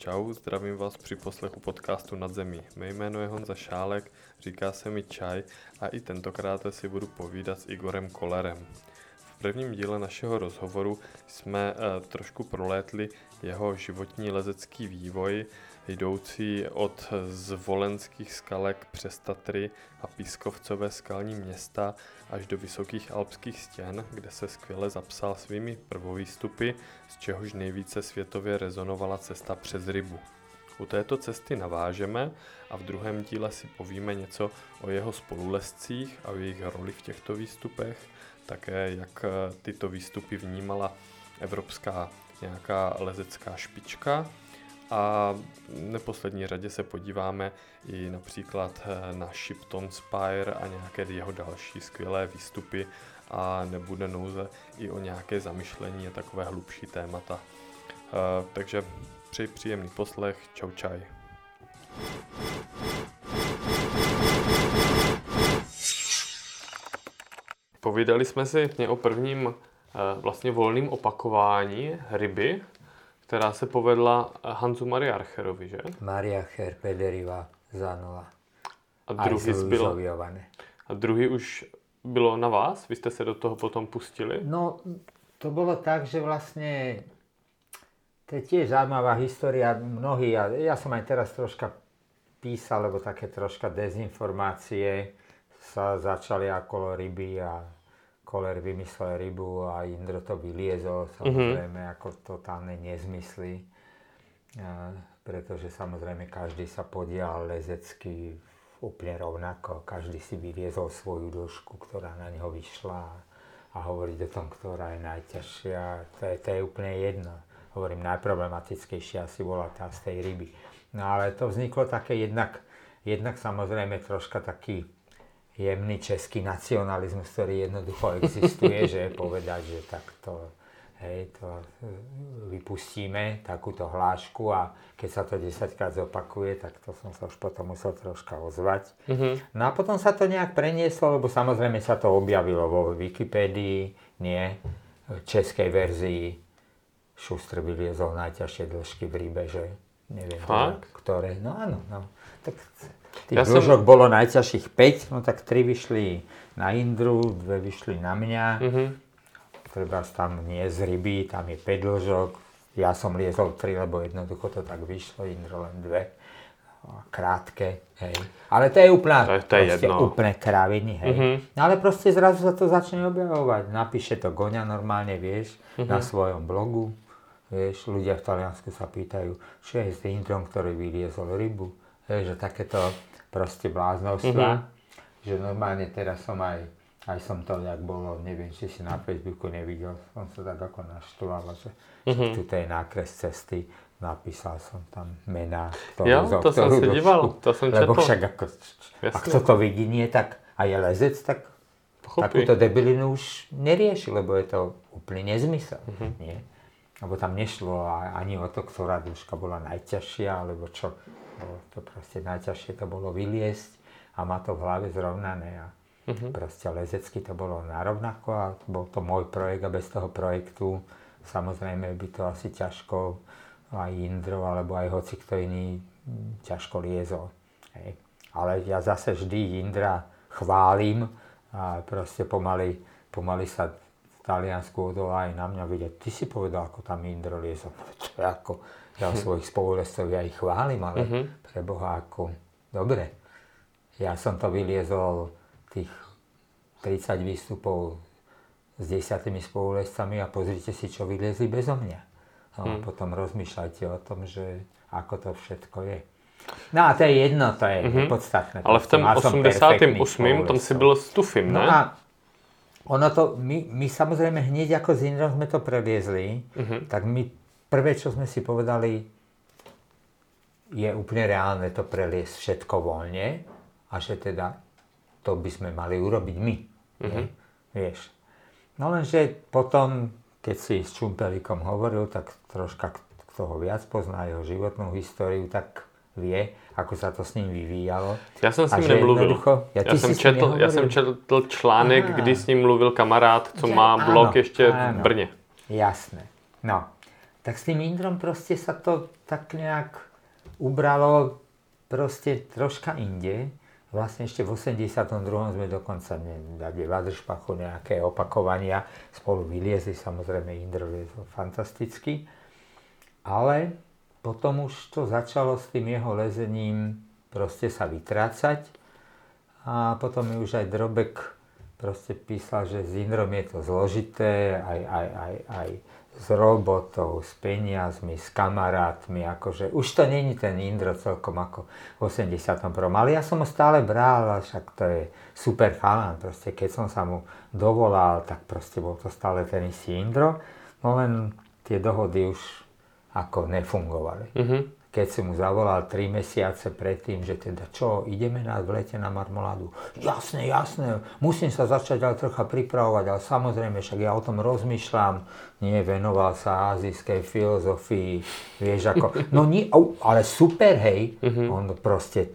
čau, zdravím vás při poslechu podcastu Nad zemí. Mé jméno je Honza Šálek, říká se mi Čaj a i tentokrát si budu povídat s Igorem Kolerem. V prvním díle našeho rozhovoru jsme uh, trošku prolétli jeho životní lezecký vývoj, jdoucí od zvolenských skalek přes Tatry a Pískovcové skalní města až do vysokých alpských stěn, kde se skvěle zapsal svými prvovýstupy, z čehož nejvíce světově rezonovala cesta přes rybu. U této cesty navážeme a v druhém díle si povíme něco o jeho spolulescích a o jejich roli v těchto výstupech, také jak tyto výstupy vnímala evropská nějaká lezecká špička a v neposlední řadě se podíváme i například eh, na Shipton Spire a nějaké jeho další skvělé výstupy a nebude nouze i o nějaké zamyšlení a takové hlubší témata. Eh, takže přeji příjemný poslech, čau čaj. Povídali jsme si o prvním eh, vlastně volným opakování ryby, která se povedla Hanzu Mariarcherovi, že? Mariarcher, Pederiva, Zanova. A druhý, zbyl, a druhý už bylo na vás? Vy jste se do toho potom pustili? No, to bylo tak, že vlastně to je tiež zaujímavá história. Mnohí, ja, ja som aj teraz troška písal, lebo také troška dezinformácie sa začali okolo ryby a Koler vymyslel rybu a Indro to vyliezol, samozrejme mm-hmm. ako totálne nezmysly. A, pretože samozrejme každý sa podial lezecky úplne rovnako. Každý si vyliezol svoju dĺžku, ktorá na neho vyšla a hovoriť o tom, ktorá je najťažšia, to je, to je úplne jedno. Hovorím, najproblematickejšia asi bola tá z tej ryby. No ale to vzniklo také jednak, jednak samozrejme troška taký jemný český nacionalizmus, ktorý jednoducho existuje, že povedať, že takto hej, to e, vypustíme, takúto hlášku a keď sa to 10 krát zopakuje, tak to som sa už potom musel troška ozvať. Mm-hmm. No a potom sa to nejak prenieslo, lebo samozrejme sa to objavilo vo Wikipédii, nie, v českej verzii Šustr vyliezol najťažšie dĺžky v rybe, že neviem, Fakt? ktoré, no áno, no. Tak Tých ja som... bolo najťažších 5, no tak 3 vyšli na Indru, 2 vyšli na mňa. Mm-hmm. Treba tam nie z ryby, tam je 5 dĺžok. Ja som liezol 3, lebo jednoducho to tak vyšlo, Indro len 2 krátke, hej. Ale to je úplná, to je, to je jedno. úplne kraviny, hej. Mm-hmm. No ale proste zrazu sa to začne objavovať. Napíše to Goňa normálne, vieš, mm-hmm. na svojom blogu. Vieš, ľudia v Taliansku sa pýtajú, čo je s Indrom, ktorý vyliezol rybu že takéto proste bláznovstva, mm-hmm. že normálne teraz som aj, aj som to, jak bolo, neviem, či si na Facebooku nevidel, som sa tak ako naštval, že, mm-hmm. tu je nákres cesty, napísal som tam mená, ktorú, ja, to som si díval, to som Lebo však ako, ak kto to vidí nie, tak a je lezec, tak Pochopí. takúto debilinu už nerieši, lebo je to úplný nezmysel, mm-hmm. nie? Lebo tam nešlo ani o to, ktorá dĺžka bola najťažšia, alebo čo to proste najťažšie to bolo vyliesť a má to v hlave zrovnané a uh-huh. proste lezecky to bolo narovnako a bol to môj projekt a bez toho projektu samozrejme by to asi ťažko aj Indro alebo aj hoci kto iný ťažko liezol. Hej. Ale ja zase vždy Indra chválim a proste pomaly, pomaly sa v Taliansku odolá aj na mňa vidieť. Ty si povedal, ako tam Indro liezol. To je ako, ja svojich spolulescov ja ich chválim, ale uh-huh. pre Boha ako, dobre. Ja som to vyliezol tých 30 výstupov s desiatými spolulescami a pozrite si, čo vyliezli bezo mňa. No, hmm. Potom rozmýšľajte o tom, že ako to všetko je. No a to je jedno, to je mm-hmm. podstatné. Ale v tom 88. tam si byl s Tufim, no ne? A ono to, my, my samozrejme hneď ako s Indrom sme to preliezli, mm-hmm. tak my prvé, čo sme si povedali, je úplne reálne to preliesť všetko voľne a že teda to by sme mali urobiť my. Mm-hmm. Vieš. No lenže potom, keď si s Čumpelikom hovoril, tak troška kto ho viac pozná, jeho životnú históriu, tak vie, ako sa to s ním vyvíjalo. Ja som s ním nemluvil. Ja, ja, som četl, ja som četl článek, kdy s ním mluvil kamarád, co že, má blog áno, ešte áno. v Brne. Jasné. No, tak s tým Indrom proste sa to tak nejak ubralo proste troška inde. Vlastne ešte v 82. sme dokonca dali Vadršpachu nejaké opakovania. Spolu vyliezli, samozrejme Indro liezol fantasticky. Ale potom už to začalo s tým jeho lezením proste sa vytrácať. A potom mi už aj Drobek proste písal, že s Indrom je to zložité, aj, aj, aj, aj s robotou, s peniazmi, s kamarátmi, akože už to není ten Indro celkom ako v 81. Ale ja som ho stále bral, však to je super chalan, proste keď som sa mu dovolal, tak proste bol to stále ten istý Indro, no len tie dohody už ako nefungovali. Mm-hmm keď som mu zavolal 3 mesiace predtým, že teda čo, ideme na v lete na marmoládu. Jasné, jasné, musím sa začať ale trocha pripravovať, ale samozrejme, však ja o tom rozmýšľam. Nie, venoval sa azijskej filozofii, vieš ako, no nie, ale super, hej, mm-hmm. on proste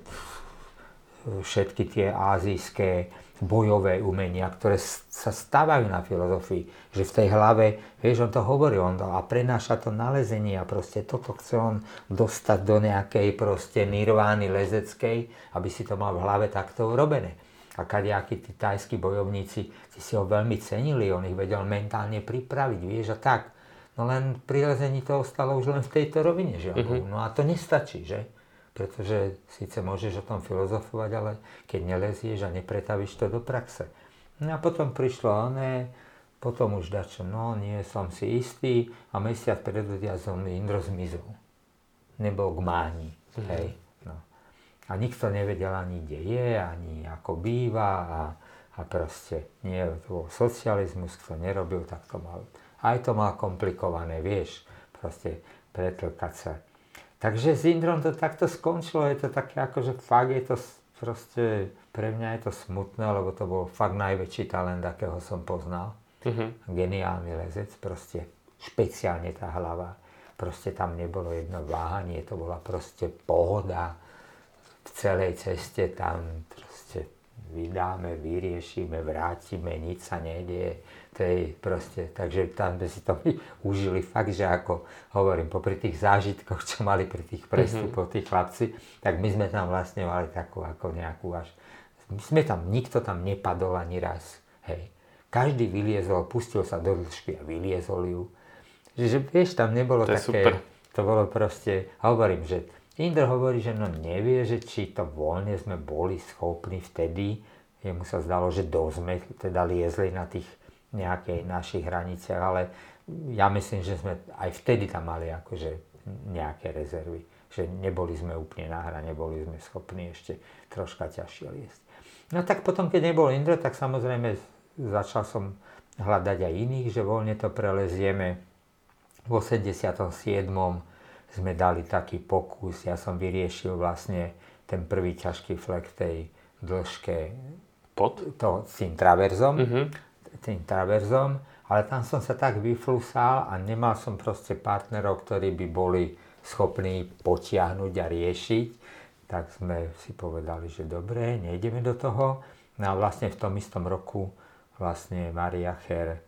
všetky tie azijské bojové umenia, ktoré sa stávajú na filozofii, že v tej hlave, vieš, on to hovorí, on to, a prenáša to nalezenie a proste toto chce on dostať do nejakej proste nirvány lezeckej, aby si to mal v hlave takto urobené. A kadejakí tí tajskí bojovníci, tí si ho veľmi cenili, on ich vedel mentálne pripraviť, vieš, a tak. No len pri lezení to ostalo už len v tejto rovine, že? Mm-hmm. No a to nestačí, že? Pretože síce môžeš o tom filozofovať, ale keď nelezieš a nepretavíš to do praxe. No a potom prišlo oné, potom už dačo, no nie som si istý a mesiac pred odjazdom Indro zmizol. Nebol k máni, mm. hej. No. A nikto nevedel ani, kde je, ani ako býva a, a proste nie, to bol socializmus, kto nerobil, tak to mal. Aj to mal komplikované, vieš, proste pretlkať sa Takže s Indrom to takto skončilo, je to také ako, že fakt je to proste, pre mňa je to smutné, lebo to bol fakt najväčší talent, akého som poznal. Uh-huh. Geniálny lezec, proste špeciálne tá hlava. Proste tam nebolo jedno váhanie, to bola proste pohoda v celej ceste tam proste vydáme, vyriešime, vrátime, nič sa nedieje tej proste, takže tam sme si to užili fakt, že ako hovorím, popri tých zážitkoch, čo mali pri tých prestupoch mm-hmm. tí chlapci, tak my sme tam vlastne mali takú ako nejakú až, my sme tam, nikto tam nepadol ani raz, hej. Každý vyliezol, pustil sa do dĺžky a vyliezol ju. Že, že vieš, tam nebolo to také, super. to bolo proste, hovorím, že Indr hovorí, že no nevie, že či to voľne sme boli schopní vtedy, jemu sa zdalo, že dosť sme teda liezli na tých nejakej našich hraniciach, ale ja myslím, že sme aj vtedy tam mali akože nejaké rezervy. Že neboli sme úplne na hrane, boli sme schopní ešte troška ťažšie liesť. No tak potom, keď nebol Indro, tak samozrejme začal som hľadať aj iných, že voľne to prelezieme. V 87. sme dali taký pokus, ja som vyriešil vlastne ten prvý ťažký flek tej dĺžke pod to, s tým traverzom. Uh-huh tým traverzom, ale tam som sa tak vyflusal a nemal som proste partnerov, ktorí by boli schopní potiahnuť a riešiť, tak sme si povedali, že dobre, nejdeme do toho. No a vlastne v tom istom roku vlastne Maria Cher e,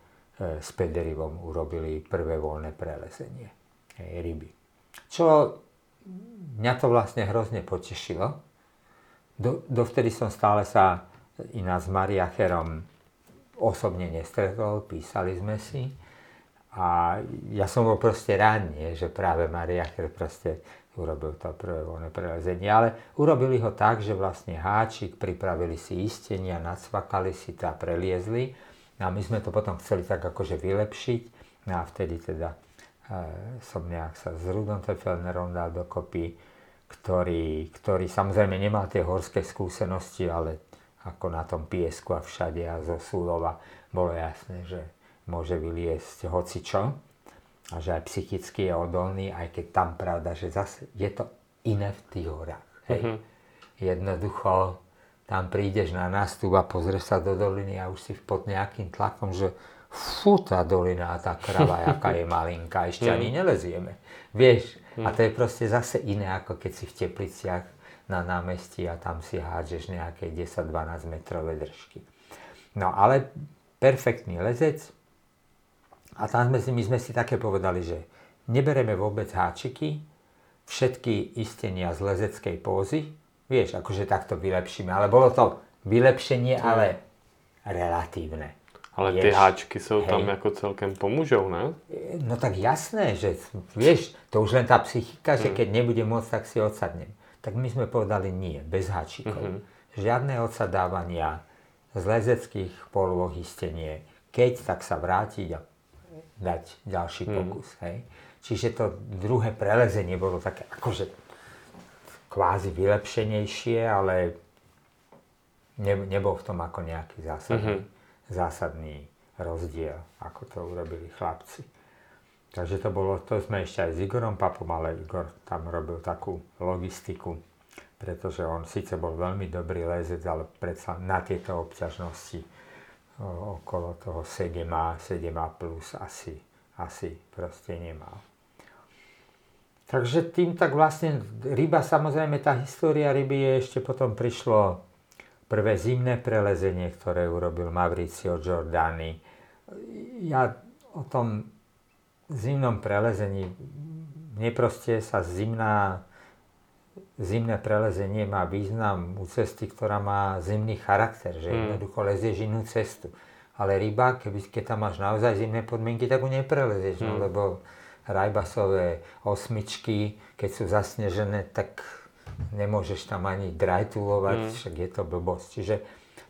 s Pederivom urobili prvé voľné prelezenie e, ryby. Čo mňa to vlastne hrozne potešilo. Do, dovtedy som stále sa iná s Maria Cherom osobne nestretol, písali sme si. A ja som bol proste rád, nie, že práve Maria Cher proste urobil to prvé voľné prelezenie. Ale urobili ho tak, že vlastne háčik, pripravili si istenia, nacvakali si to a preliezli. A my sme to potom chceli tak akože vylepšiť. No a vtedy teda som nejak sa s Rudom Tefelnerom dal dokopy, ktorý, ktorý samozrejme nemal tie horské skúsenosti, ale ako na tom piesku a všade a zo Súlova bolo jasné, že môže vyliesť hocičo a že aj psychicky je odolný, aj keď tam pravda, že zase je to iné v tých horách. Hej. Mm-hmm. Jednoducho tam prídeš na nástup a pozrieš sa do doliny a už si pod nejakým tlakom, že fú, tá dolina a tá krava, aká je malinká, ešte ani mhm. nelezieme. Vieš, a to je proste zase iné, ako keď si v Tepliciach na námestí a tam si hádžeš nejaké 10-12 metrové držky. No ale perfektný lezec a tam sme si, my sme si také povedali, že nebereme vôbec háčiky, všetky istenia z lezeckej pózy, vieš, akože takto vylepšíme, ale bolo to vylepšenie, ale relatívne. Ale Vieš, ty háčky hej. tam jako celkem pomůžou, ne? No tak jasné, že vieš, to už len tá psychika, Mm. že keď nebude môcť, tak si odsadnem. Tak my sme povedali nie, bez háčikov. Mhm. Žiadne odsadávania z lezeckých polôh istenie. Keď, tak sa vrátiť a dať ďalší Mhm. pokus. Hej. Čiže to druhé prelezenie bolo také akože kvázi vylepšenejšie, ale ne, nebol v tom ako nejaký zásadný, zásadný rozdiel, ako to urobili chlapci. Takže to bolo, to sme ešte aj s Igorom Papom, ale Igor tam robil takú logistiku, pretože on síce bol veľmi dobrý lezec, ale predsa na tieto obťažnosti okolo toho 7A, 7A plus asi, asi proste nemal. Takže tým tak vlastne ryba, samozrejme tá história ryby je ešte potom prišlo prvé zimné prelezenie, ktoré urobil Mauricio Giordani. Ja o tom zimnom prelezení, mne proste sa zimná, zimné prelezenie má význam u cesty, ktorá má zimný charakter, že jednoducho lezieš inú cestu. Ale ryba, keby, keď tam máš naozaj zimné podmienky, tak ho neprelezieš, no, lebo rajbasové osmičky, keď sú zasnežené, tak nemôžeš tam ani drajtulovať, však je to blbosť. Čiže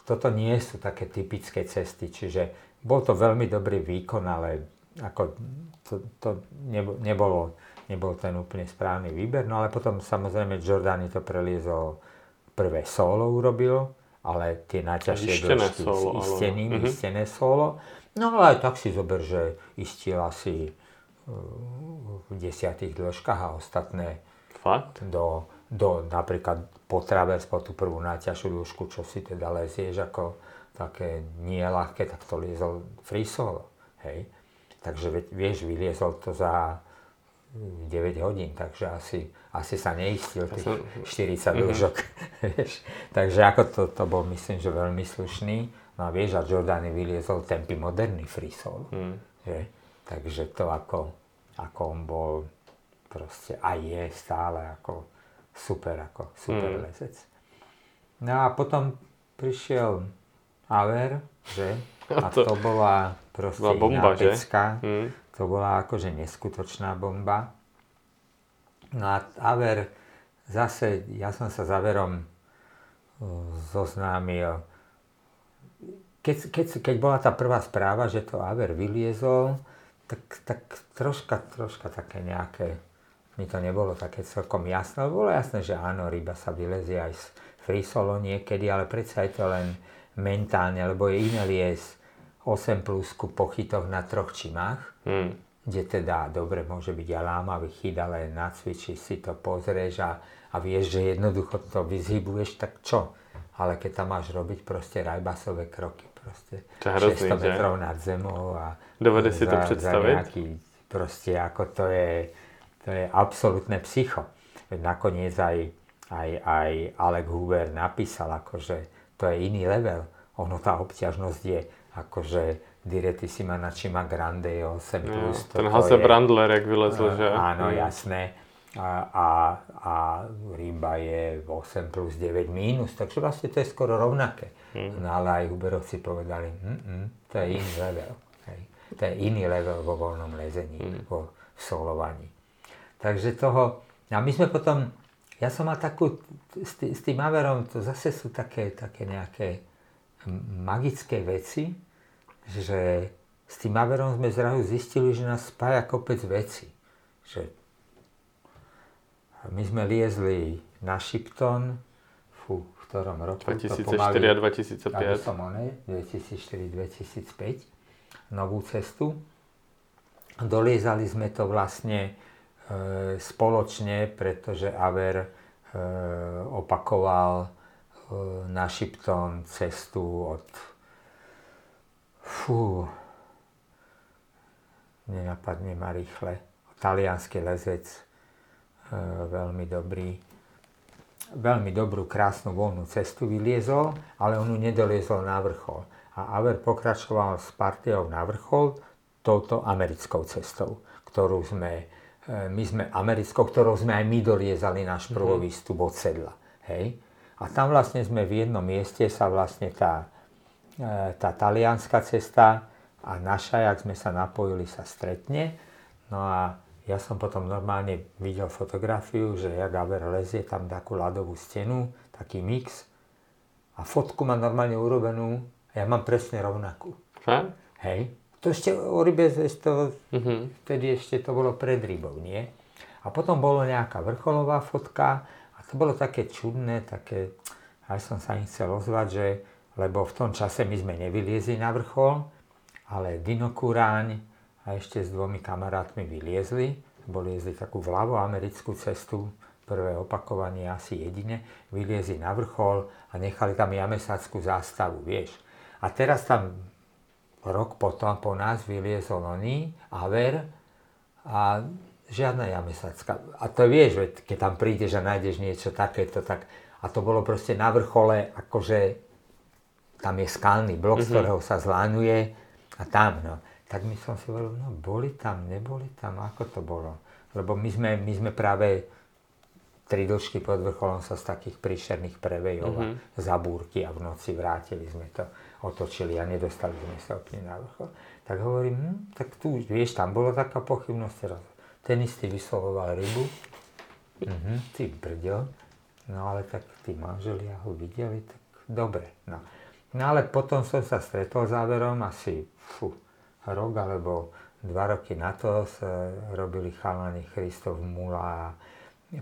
toto nie sú také typické cesty, čiže bol to veľmi dobrý výkon, ale ako to, to nebo, nebolo, nebol ten úplne správny výber. No ale potom samozrejme Giordani to preliezol, prvé solo urobil, ale tie najťažšie dĺžky solo, s ale- isteným, Mhm. istené solo. No ale aj tak si zober, že istil asi uh, v desiatých dĺžkach a ostatné Fakt? do, do napríklad po travers, po tú prvú najťažšiu dĺžku, čo si teda lezieš ako také nie ľahké, tak to liezol free solo. Hej. Takže vieš, vyliezol to za mm, 9 hodín, takže asi, asi sa neistil tých 40 dĺžok. vieš. Takže ako to, to bol myslím, že veľmi slušný. No a vieš, a Giordani vyliezol tempy moderný free solo. Že? Takže to ako, ako on bol proste a je stále ako super, ako super lezec. No a potom prišiel Aver, že? A to to bola proste bola bomba, iná že? pecka. Hm. To bola akože neskutočná bomba. No a Aver, zase, ja som sa s Averom uh, zoznámil, keď, keď, keď bola tá prvá správa, že to Aver vyliezol, tak, tak troška, troška také nejaké, mi to nebolo také celkom jasné, bolo jasné, že áno, ryba sa vylezie aj z free solo niekedy, ale predsa je to len mentálne, lebo je iné liesť 8 plusku po chytoch na troch čimách, Hm. kde teda dobre môže byť aj lámavý chyt, ale nacvičíš si to, pozrieš a, a vieš, že jednoducho to vyzhybuješ, tak čo? Ale keď tam máš robiť proste rajbasové kroky, proste To hrozný, 600 že? metrov nad zemou a Dovede si to za, za nejaký, proste ako to je, to je absolútne psycho. Nakoniec aj, aj, aj Alec Hoover napísal, akože to je iný level. Ono, tá obťažnosť je akože Diretissima na Cima Grande je 8+. Jo, plus, ten toto Hasse je- Brandler, jak vylezl, že? Áno, Hm. jasné. A, a, a ryba je 8 plus 9 mínus, takže vlastne to je skoro rovnaké. Hm. No ale aj Huberovci povedali, mm to je iný level. Hej. To je iný level vo voľnom lezení, Hm. vo solovaní. Takže toho, a my sme potom, ja som mal takú, s, tý, s tým Averom, to zase sú také, také nejaké magické veci, že s tým Averom sme zrazu zistili, že nás spája kopec veci. Že my sme liezli na Shipton, fú, v ktorom roku? To 2004 pomaly- a aby 2005. som oné, 2004-2005, novú cestu. Doliezali sme to vlastne spoločne, pretože Aver e, opakoval e, na Shipton cestu od fú, nenapadne ma rýchle, talianský lezec, e, veľmi dobrý, veľmi dobrú, krásnu voľnú cestu vyliezol, ale on ju nedoliezol na vrchol. A Aver pokračoval s partiou na vrchol touto americkou cestou, ktorú sme e, my sme americkou, ktorou sme aj my doliezali náš prvý výstup od sedla. Hej? A tam vlastne sme v jednom mieste sa vlastne tá, e, tá talianská cesta a naša, jak sme sa napojili, sa stretne. No a ja som potom normálne videl fotografiu, že jak Aver lezie tam takú ľadovú stenu, taký mix a fotku má normálne urobenú a ja mám presne rovnakú. Fakt? Hej. To ešte o rybe, to, Mhm. vtedy ešte to bolo pred rybou, nie? A potom bolo nejaká vrcholová fotka a to bolo také čudné, také, aj som sa im chcel ozvať, že, lebo v tom čase my sme nevyliezli na vrchol, ale Dino Kuráň a ešte s dvomi kamarátmi vyliezli, boli jezli takú vľavo americkú cestu, prvé opakovanie asi jedine, vyliezli na vrchol a nechali tam jamesackú zástavu, vieš. A teraz tam rok potom po nás vyliezol oný, Aver, a žiadna jamesacká. A to vieš, veď keď tam prídeš a nájdeš niečo takéto, tak... A to bolo proste na vrchole, akože tam je skalný blok, mm-hmm. z ktorého sa zlánuje a tam, no. Tak my som si hovoril, no boli tam, neboli tam, ako to bolo. Lebo my sme, my sme práve tri dĺžky pod vrcholom sa z takých príšerných prevejov a za búrky a v noci vrátili sme to, otočili a nedostali sme sa úplne na vrchol. Tak hovorím, hm, tak tu, vieš, tam bola taká pochybnosť teraz. Ten istý vyslovoval rybu. Mhm, ty brďo. No ale tak tí manželia ho videli, tak dobre. No. no ale potom som sa stretol záverom asi fú, rok alebo dva roky na to robili chalani Christov Mula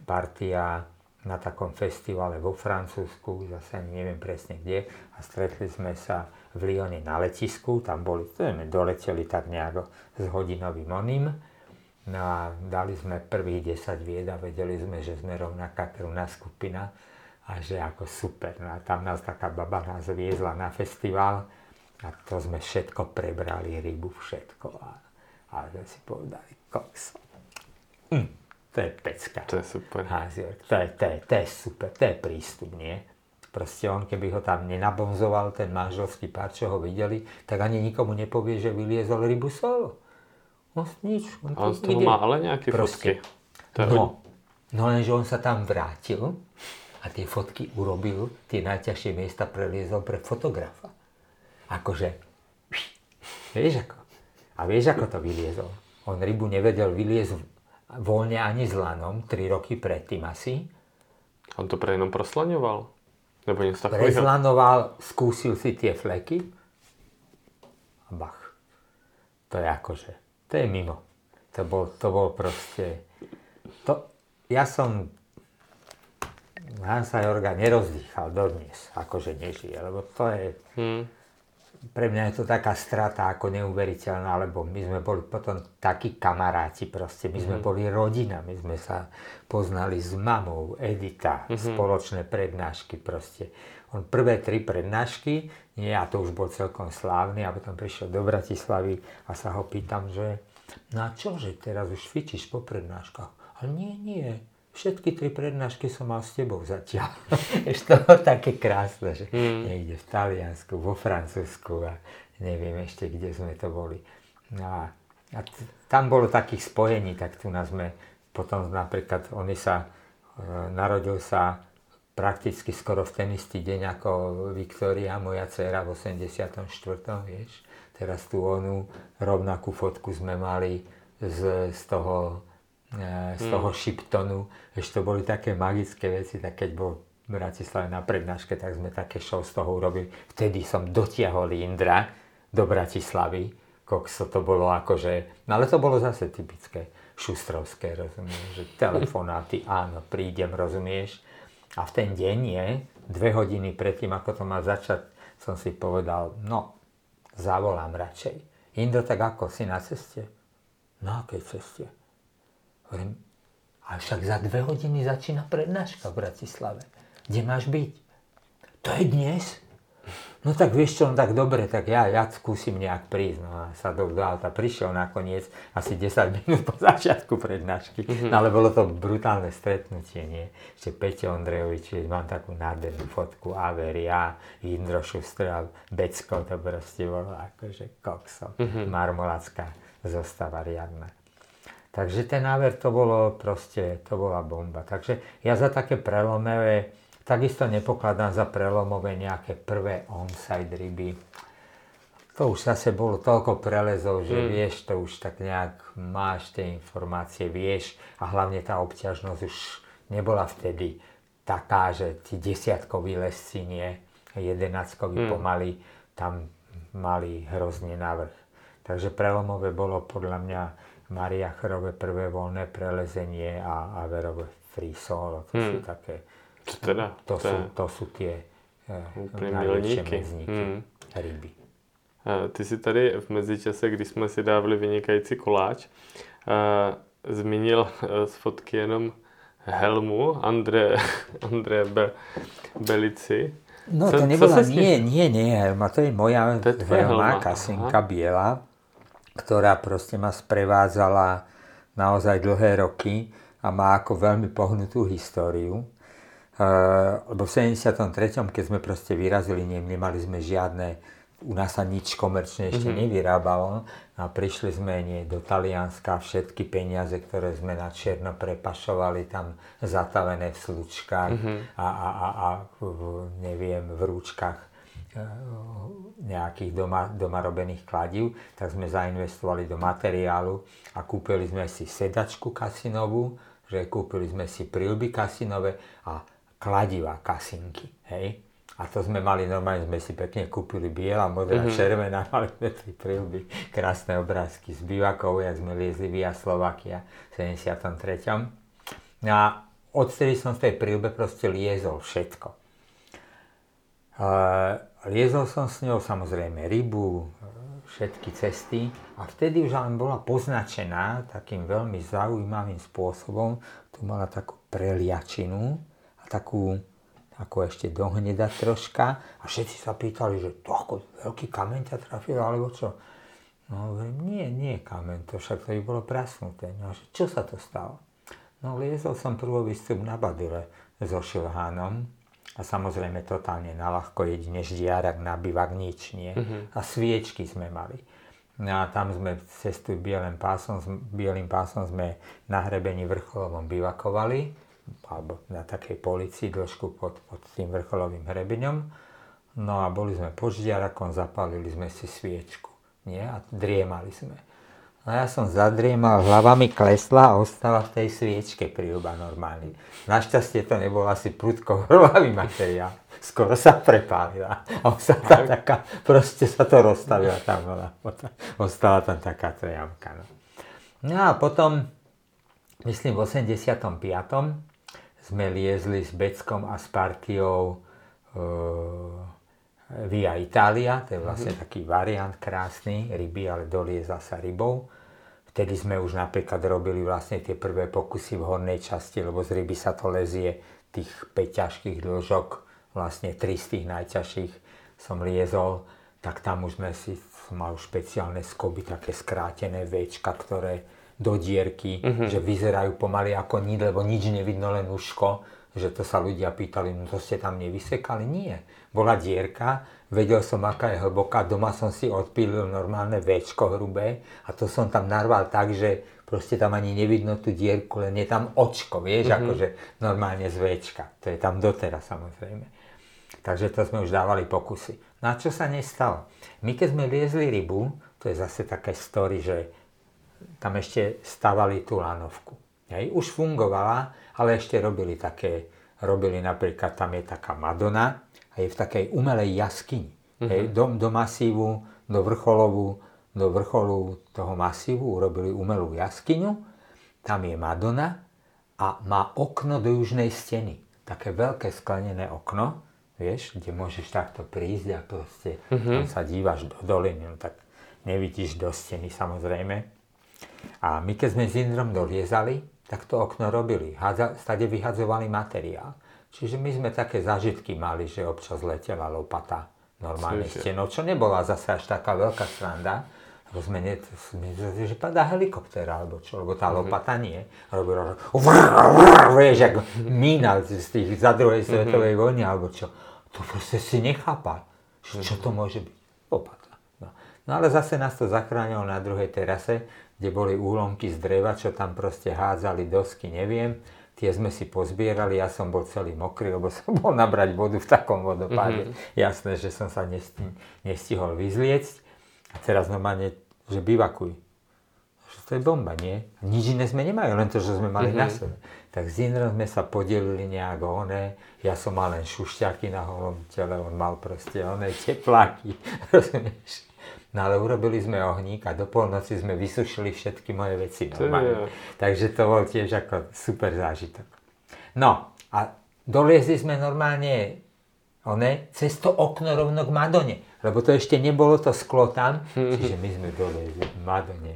partia na takom festivale vo Francúzsku, zase neviem presne kde, a stretli sme sa v Lyone na letisku, tam boli, to sme doleteli tak nejako s hodinovým oným, no a dali sme prvých 10 vied a vedeli sme, že sme rovnaká krvná skupina a že ako super. No a tam nás taká baba nás viezla na festival a to sme všetko prebrali, rybu, všetko a, a sme si povedali, kokso. Hm, to je pecka. To je super. Házior, to je, to, je, to je super, to je prístup, nie? Proste on, keby ho tam nenabonzoval, ten manželský pár, čo ho videli, tak ani nikomu nepovie, že vyliezol rybu solo. On nič. On A on tu z toho ide. má ale nejaké Proste. fotky. Je No, no lenže on sa tam vrátil a tie fotky urobil, tie najťažšie miesta preliezol pre fotografa. Akože, vieš ako? A vieš ako to vyliezol? On rybu nevedel vyliezť voľne ani s lanom, 3 roky predtým asi. On to pre jenom proslaňoval? Nebo? Prezlanoval, skúsil si tie fleky a bach. To je akože, to je mimo. To bol, to bol proste, to, ja som Hansa Jorga nerozdýchal dodnes, akože nežije, lebo to je, Hm. Pre mňa je to taká strata ako neuveriteľná, lebo my sme boli potom takí kamaráti proste, my sme boli rodina, my sme sa poznali s mamou, Edita, spoločné prednášky proste. On prvé tri prednášky, nie, a to už bol celkom slávny, a potom prišiel do Bratislavy a sa ho pýtam, že no a čože, teraz už fičíš po prednáškach? Ale nie, nie, všetky tri prednášky som mal s tebou zatiaľ. Ešte to také krásne, že niekde v Taliansku, vo Francúzsku a neviem ešte, kde sme to boli. No a, a tam bolo takých spojení, tak tu nás sme potom napríklad, oni sa, e, narodil sa prakticky skoro v ten istý deň ako Viktória, moja dcéra v 84. vieš. Teraz tu onu rovnakú fotku sme mali z, z toho z toho Shiptonu. Ešte to boli také magické veci, tak keď bol v Bratislave na prednáške, tak sme také show z toho urobili. Vtedy som dotiahol Indra do Bratislavy. Kokso to bolo akože, no ale to bolo zase typické šustrovské, rozumieš, že telefonáty, áno, prídem, rozumieš. A v ten deň je, dve hodiny predtým, ako to má začať, som si povedal, no, zavolám radšej. Indro, tak ako, si na ceste? Na akej ceste? Hovorím, a však za dve hodiny začína prednáška v Bratislave. Kde máš byť? To je dnes? No tak vieš čo, no tak dobre, tak ja, ja skúsim nejak prísť. No a sadol do auta, prišiel nakoniec asi 10 minút po začiatku prednášky. No ale bolo to brutálne stretnutie, nie? Ešte Peťo Ondrejovič, mám takú nádhernú fotku, Aver, ja, Indro Šustr a Becko, to proste bolo akože kokso, marmolacká zostava riadna. Takže ten náver to bolo proste, to bola bomba. Takže ja za také prelomové, takisto nepokladám za prelomové nejaké prvé onside ryby. To už zase bolo toľko prelezov, že mm. vieš, to už tak nejak máš tie informácie, vieš a hlavne tá obťažnosť už nebola vtedy taká, že ti desiatkoví lesci nie, jedenáctkoví mm. pomaly tam mali hrozne návrh. Takže prelomové bolo podľa mňa Maria Chrové prvé voľné prelezenie a Averové free solo. To hmm. sú také... Co teda? To, to, sú, to sú tie eh, najväčšie mezníky, hmm. ryby. A ty si tady v mezičase, kdy jsme si dávali vynikající koláč, a zmínil eh, z fotky jenom helmu André, André Be, Belici. No co, to nebola, nie, nie, nie helma, to je moja to je helma, helma kasinka Aha. biela ktorá proste ma sprevádzala naozaj dlhé roky a má ako veľmi pohnutú históriu. Uh, lebo v 73. keď sme proste vyrazili, ne, nemali sme žiadne, u nás sa nič komerčne ešte mm-hmm. nevyrábalo a prišli sme nie do Talianska, všetky peniaze, ktoré sme na čierno prepašovali tam zatavené v slučkách mm-hmm. a, a, a, a v, neviem, v rúčkach nejakých doma, doma robených kladiv, tak sme zainvestovali do materiálu a kúpili sme si sedačku kasinovú, že kúpili sme si prilby kasinové a kladiva kasinky, hej. A to sme mali, normálne sme si pekne kúpili biela, modrá, mm-hmm. červená, mali sme tri prilby, krásne obrázky z bivakov, jak sme liezli via Slovakia v 73. No a odtedy som v tej prilbe proste liezol všetko. Uh, Liezol som s ňou samozrejme rybu, všetky cesty a vtedy už len bola poznačená takým veľmi zaujímavým spôsobom. Tu mala takú preliačinu a takú ako ešte dohnedať troška a všetci sa pýtali, že to ako veľký kameň ťa trafil, alebo čo? No hovorím, nie, nie kameň, to však to by bolo prasnuté. No, že čo sa to stalo? No liezol som prvý výstup na Badile so šilhánom a samozrejme totálne ľahko jedine žiarak na bivak, nič nie. Uh-huh. A sviečky sme mali. No a tam sme cestu bielým pásom, bielým pásom sme na hrebení vrcholovom bivakovali, alebo na takej policii dĺžku pod, pod tým vrcholovým hrebeňom. No a boli sme pod žiarakom, zapálili sme si sviečku. Nie? A driemali sme. No ja som zadriemal, hlava mi klesla a ostala v tej sviečke príľuba normálne. Našťastie to nebol asi prudko hlavý materiál. Skoro sa prepálila. A ostala taká, proste sa to rozstavila tam. Bola, ostala tam taká trejamka. No. no a potom, myslím v 85. sme liezli s Beckom a s partiou e, Via Italia, to je vlastne mm-hmm. taký variant krásny, ryby, ale dolieza sa rybou. Vtedy sme už napríklad robili vlastne tie prvé pokusy v hornej časti, lebo z ryby sa to lezie tých 5 ťažkých dĺžok, vlastne 3 z tých najťažších som liezol, tak tam už sme si, mal špeciálne skoby, také skrátené Včka, ktoré do dierky, uh-huh. že vyzerajú pomaly ako nič, lebo nič nevidno, len uško, že to sa ľudia pýtali, no to ste tam nevysekali? Nie. Bola dierka, vedel som, aká je hlboká, doma som si odpílil normálne väčko hrubé a to som tam narval tak, že proste tam ani nevidno tú dierku, len je tam očko, vieš, mm-hmm. akože normálne z väčka. To je tam doteraz samozrejme. Takže to sme už dávali pokusy. No a čo sa nestalo? My keď sme liezli rybu, to je zase také story, že tam ešte stavali tú lanovku. Hej, už fungovala, ale ešte robili také, robili napríklad, tam je taká Madonna, a je v takej umelej jaskyni. Mm-hmm. Hej, do, do masívu, do vrcholovu, do vrcholu toho masívu urobili umelú jaskyňu, tam je Madonna a má okno do južnej steny. Také veľké sklenené okno, vieš, kde môžeš takto prísť a proste mm-hmm. sa dívaš do doliny, no tak nevidíš do steny samozrejme. A my keď sme s Indrom doliezali, tak to okno robili. Hádza, stade vyhadzovali materiál. Čiže my sme také zažitky mali, že občas letela lopata normálne stenou, čo nebola zase až taká veľká sranda. Sme ne, že padá helikoptéra, alebo čo, lebo tá mm-hmm. lopata nie. Robila, vieš, ako mína z tých za druhej mhm. svetovej vojny, alebo čo. To proste si nechápal, čo to mhm. môže byť. Lopata. No. no ale zase nás to zachránilo na druhej terase, kde boli úlomky z dreva, čo tam proste hádzali dosky, neviem. Tie sme si pozbierali, ja som bol celý mokrý, lebo som bol nabrať vodu v takom vodopáde. Mm-hmm. Jasné, že som sa nesti- nestihol vyzliecť. A teraz normálne, že bivakuj. Že to je bomba, nie? Nič iné sme nemali, len to, že sme mali mm-hmm. na sebe. Tak s Indrom sme sa podelili nejak oné. Ja som mal len šušťaky na holom tele, on mal proste oné tepláky, rozumieš? No ale urobili sme ohník a do polnoci sme vysušili všetky moje veci normálne. Takže to bol tiež ako super zážitok. No a doliezli sme normálne one, cez to okno rovno k Madone. Lebo to ešte nebolo to sklo tam, čiže my sme doliezli k Madone.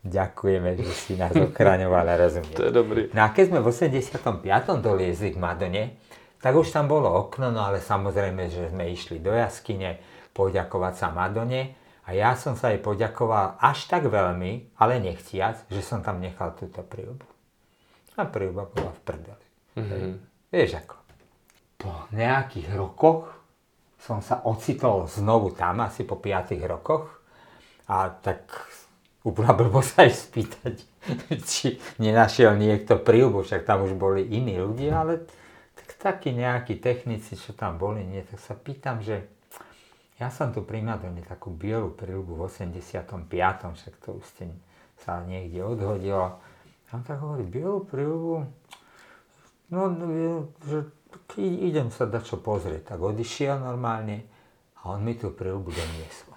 Ďakujeme, že si nás ochraňovala, rozumiem. To je dobrý. No a keď sme v 85. doliezli k Madone, tak už tam bolo okno, no ale samozrejme, že sme išli do jaskyne poďakovať sa Madone a ja som sa jej poďakoval až tak veľmi, ale nechciac, že som tam nechal túto príľubu. A príľuba bola v prdeli. Mm-hmm. Vieš ako. Po nejakých rokoch som sa ocitol znovu tam, asi po 5 rokoch. A tak úplná blbosť aj spýtať, či nenašiel niekto príľubu, však tam už boli iní ľudia, ale tak takí nejakí technici, čo tam boli, nie, tak sa pýtam, že ja som tu pri Madone takú bielu príľubu v 85. však to už ste sa niekde odhodilo. A on tak hovorí, bielu príľubu? No, no že idem sa dať čo pozrieť. Tak odišiel normálne a on mi tú príľubu doniesol.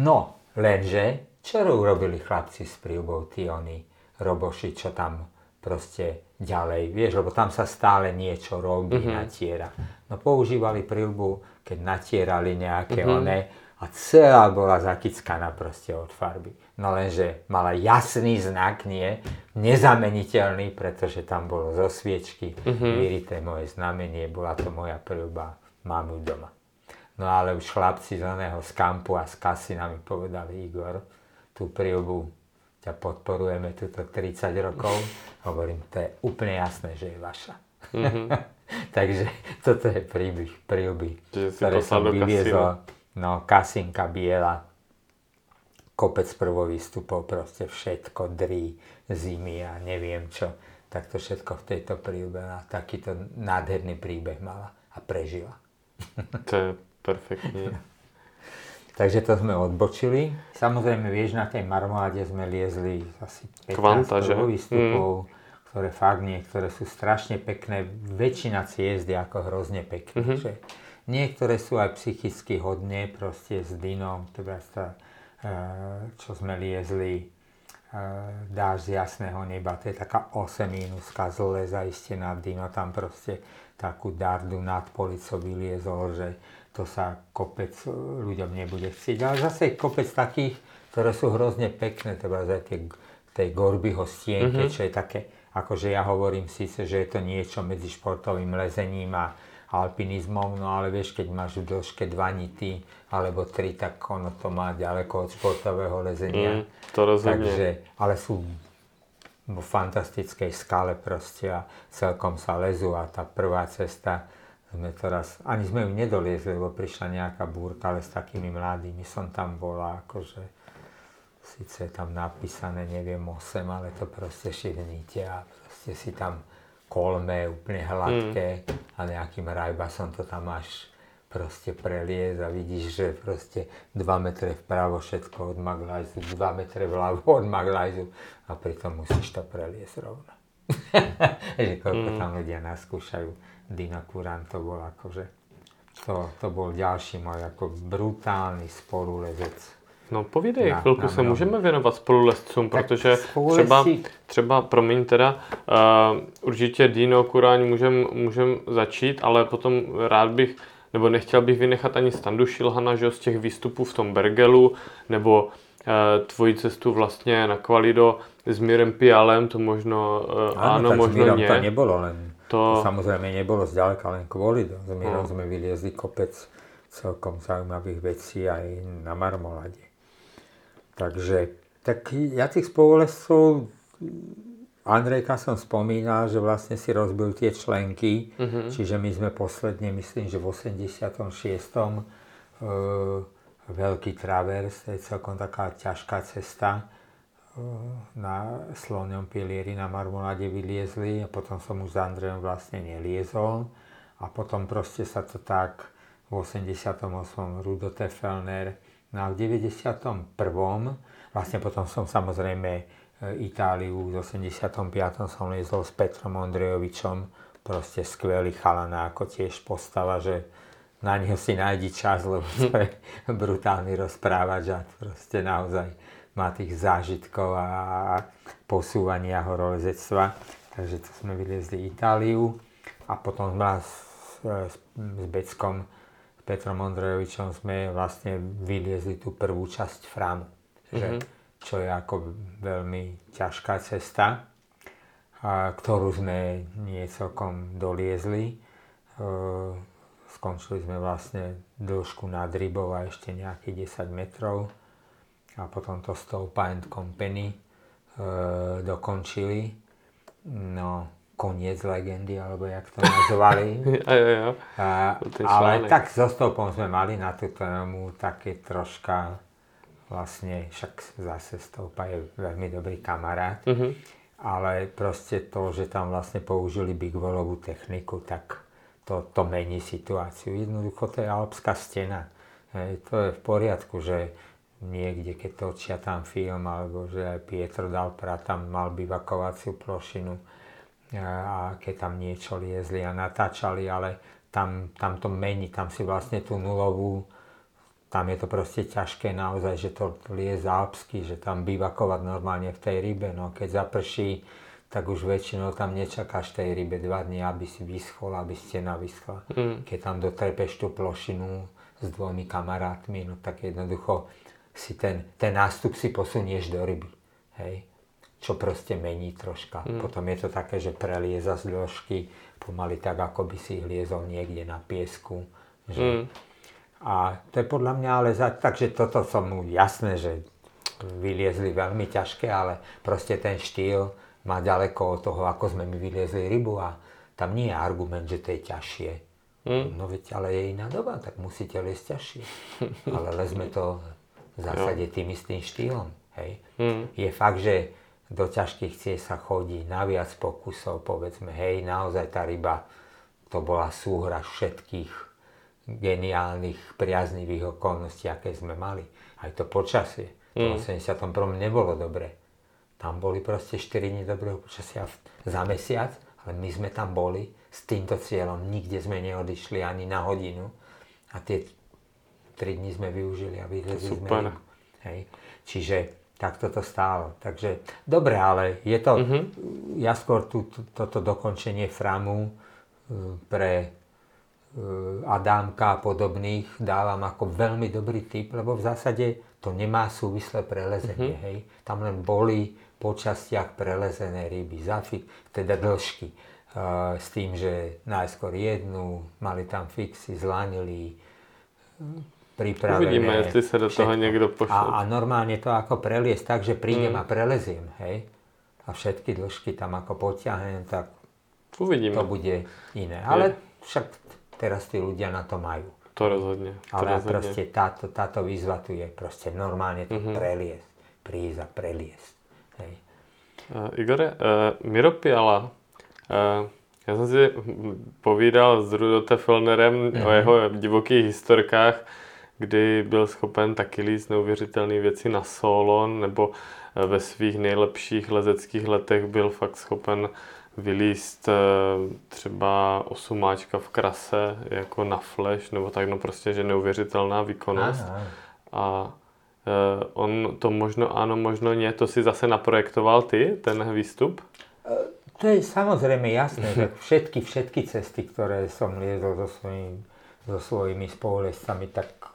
No, lenže, čo urobili chlapci s príľubou, tí oni, roboši, čo tam proste ďalej, vieš, lebo tam sa stále niečo robí, mm-hmm. natiera. No používali príľubu keď natierali nejaké mm-hmm. one a celá bola zakickaná proste od farby. No lenže mala jasný znak, nie, nezameniteľný, pretože tam bolo zo sviečky mm-hmm. vyrité moje znamenie, bola to moja prvá, mám ju doma. No ale už chlapci z oného z kampu a z kasy mi povedali, Igor, tú príľbu ťa podporujeme tuto 30 rokov. Hovorím, to je úplne jasné, že je vaša. Mm-hmm. Takže toto je príbeh prílby, ktoré som vyviezol. No, kasinka biela, kopec prvovýstupov, proste všetko, drí, zimy a neviem čo. Tak to všetko v tejto prílbe a takýto nádherný príbeh mala a prežila. To je perfektne. Takže to sme odbočili. Samozrejme, vieš, na tej marmoláde sme liezli asi 15 Kvanta, prvovýstupov. Mm ktoré fakt niektoré sú strašne pekné, väčšina ciest je ako hrozne pekné. Mm-hmm. Že niektoré sú aj psychicky hodne, proste s dynom, teda sa, čo sme liezli, dáš z jasného neba, to je taká 8 minuska zle zaistená dino, tam proste takú dardu nad policou vyliezol, že to sa kopec ľuďom nebude chcieť. Ale zase je kopec takých, ktoré sú hrozne pekné, teda aj tie, tej Gorbyho stienke, mm-hmm. čo je také akože ja hovorím síce, že je to niečo medzi športovým lezením a alpinizmom, no ale vieš, keď máš v dĺžke dva nity alebo tri, tak ono to má ďaleko od športového lezenia. Mm, to rozumiem. Takže, ale sú vo fantastickej skale proste a celkom sa lezú a tá prvá cesta sme teraz, ani sme ju nedoliezli, lebo prišla nejaká búrka, ale s takými mladými som tam bola, akože Sice je tam napísané, neviem, 8, ale to proste šivníte a proste si tam kolme úplne hladké mm. a nejakým rajbasom to tam máš proste preliez a vidíš, že proste 2 metre vpravo všetko od Maglajzu, 2 metre vľavo od Maglajzu a pritom musíš to preliesť rovno. že koľko mm. tam ľudia naskúšajú. Dino Kuran to bol akože, to, to bol ďalší môj ako brutálny spolulezec No povídej, na, chvilku na se můžeme věnovat spolulezcům, tak protože třeba, třeba, promiň teda, uh, určitě Dino Kuráň můžem, můžem začít, ale potom rád bych, nebo nechtěl bych vynechat ani Standu Šilhana, že z těch výstupů v tom Bergelu, nebo uh, tvoji cestu vlastně na Kvalido s Mirem Pialem, to možno uh, áno, tak možno s nie. to nebolo len, to... to samozrejme nebolo zďaleka len Kvalido. S Mirom no. sme vyliezli kopec celkom zaujímavých vecí aj na Marmolade. Takže tak ja tých spolulescov Andrejka som spomínal, že vlastne si rozbil tie členky, mm-hmm. čiže my sme posledne, myslím, že v 86. E, veľký travers, to je celkom taká ťažká cesta, na sloňom pilieri na Marmoláde vyliezli a potom som už s Andrejom vlastne neliezol a potom proste sa to tak v 88. Rudo Tefelner no a v 91. vlastne potom som samozrejme e, Itáliu v 85. som liezol s Petrom Ondrejovičom proste skvelý chalana, ako tiež postava, že na neho si nájdi čas, lebo to je brutálny rozprávač a proste naozaj má tých zážitkov a posúvania horolezectva. Takže to sme vyliezli Itáliu a potom sme s, s, s Beckom, Petrom Ondrejovičom sme vlastne vyliezli tú prvú časť Framu. Mm-hmm. čo je ako veľmi ťažká cesta, a, ktorú sme nie celkom doliezli. E, skončili sme vlastne dĺžku nad rybou a ešte nejakých 10 metrov a potom to Stoupa and Company e, dokončili. No, koniec legendy, alebo jak to nazvali. jo, jo. A, ale tak so Stoupom sme mali na tú tému také troška vlastne, však zase Stoupa je veľmi dobrý kamarát, uh-huh. ale proste to, že tam vlastne použili Big Wallovú techniku, tak to, to mení situáciu. Jednoducho to je alpská stena. Hej, to je v poriadku, že niekde, keď točia tam film, alebo že aj Pietro Dalpra tam mal bivakovaciu plošinu a keď tam niečo liezli a natáčali, ale tam, tam to mení, tam si vlastne tú nulovú, tam je to proste ťažké naozaj, že to liez alpsky, že tam bivakovať normálne v tej rybe, no keď zaprší, tak už väčšinou tam nečakáš tej rybe dva dní, aby si vyschol, aby stena vyschla. Mm. Keď tam dotrepeš tú plošinu s dvomi kamarátmi, no tak jednoducho si ten, ten nástup si posunieš do ryby. Hej? Čo proste mení troška. Mm. Potom je to také, že prelieza z dĺžky pomaly tak, ako by si ich liezol niekde na piesku. Že... Mm. A to je podľa mňa ale za... Takže toto som mu jasné, že vyliezli veľmi ťažké, ale proste ten štýl má ďaleko od toho, ako sme my vyliezli rybu a tam nie je argument, že to je ťažšie. Mm. No veď, ale je iná doba, tak musíte liesť ťažšie. ale lezme to v zásade tým istým štýlom. Hej. Mm. Je fakt, že do ťažkých ciest sa chodí na viac pokusov, povedzme, hej, naozaj tá ryba, to bola súhra všetkých geniálnych, priaznivých okolností, aké sme mali. Aj to počasie. Mm. V 81. nebolo dobre. Tam boli proste 4 dní dobrého počasia za mesiac, ale my sme tam boli s týmto cieľom. Nikde sme neodišli ani na hodinu. A tie 3 dní sme využili a vyvezli sme. Hej. Čiže takto to stálo. Takže dobre, ale je to, uh-huh. ja skôr tú, toto dokončenie framu e, pre e, Adámka a podobných dávam ako veľmi dobrý tip, lebo v zásade to nemá súvislé prelezenie. Uh-huh. Hej. Tam len boli po častiach prelezené ryby, zafik, teda dĺžky. Uh, s tým, že najskôr jednu, mali tam fixy, zlanili, pripravené. Uvidíme, jestli sa do toho niekto pošle. A, a normálne to ako preliesť tak, že prídem mm. a preleziem, hej? A všetky dĺžky tam ako potiahnem, tak Uvidíme. to bude iné. Ale však teraz tí ľudia na to majú. To rozhodne. To Ale rozhodne. proste táto, táto výzva tu je proste normálne to mm-hmm. preliesť. Prísť a preliesť. Hej. Uh, Igore, uh, Miro Piala, uh, já jsem si povídal s Rudote Felnerem mm-hmm. o jeho divokých historkách kdy byl schopen taky líst neuvěřitelné věci na solo, nebo eh, ve svých nejlepších lezeckých letech byl fakt schopen vylíst eh, třeba osumáčka v krase jako na flash, nebo tak, no prostě, že neuvěřitelná výkonnost. Aha. A eh, on to možno áno, možno nie, to si zase naprojektoval ty, ten výstup? To je samozrejme jasné, že všetky, všetky cesty, ktoré som liezol so svojím so svojimi spolulescami, tak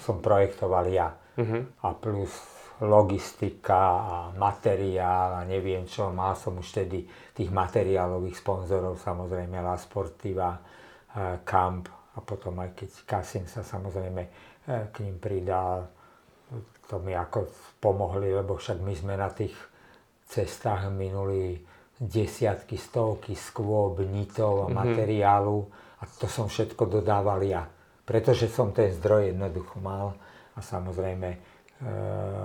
som projektoval ja. Uh-huh. A plus logistika a materiál a neviem čo. Mal som už tedy tých materiálových sponzorov, samozrejme La Sportiva, Camp a potom aj keď Kasim sa samozrejme uh, k ním pridal, to mi ako pomohli, lebo však my sme na tých cestách minuli desiatky, stovky skôb, nitov a mm-hmm. materiálu a to som všetko dodával ja. Pretože som ten zdroj jednoducho mal a samozrejme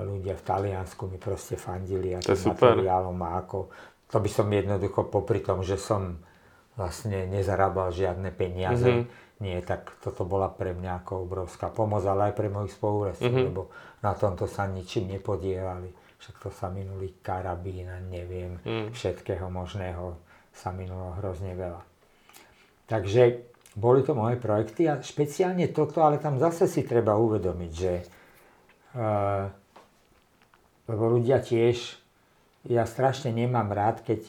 ľudia v Taliansku mi proste fandili a tým materiálom a ako, to by som jednoducho popri tom, že som vlastne nezarábal žiadne peniaze, mm-hmm. nie, tak toto bola pre mňa ako obrovská pomoc, ale aj pre mojich spoluvrstov, mm-hmm. lebo na tomto sa ničím nepodielali. Však to sa minuli karabín a neviem, mm. všetkého možného sa minulo hrozne veľa. Takže boli to moje projekty a špeciálne toto, ale tam zase si treba uvedomiť, že uh, lebo ľudia tiež, ja strašne nemám rád, keď,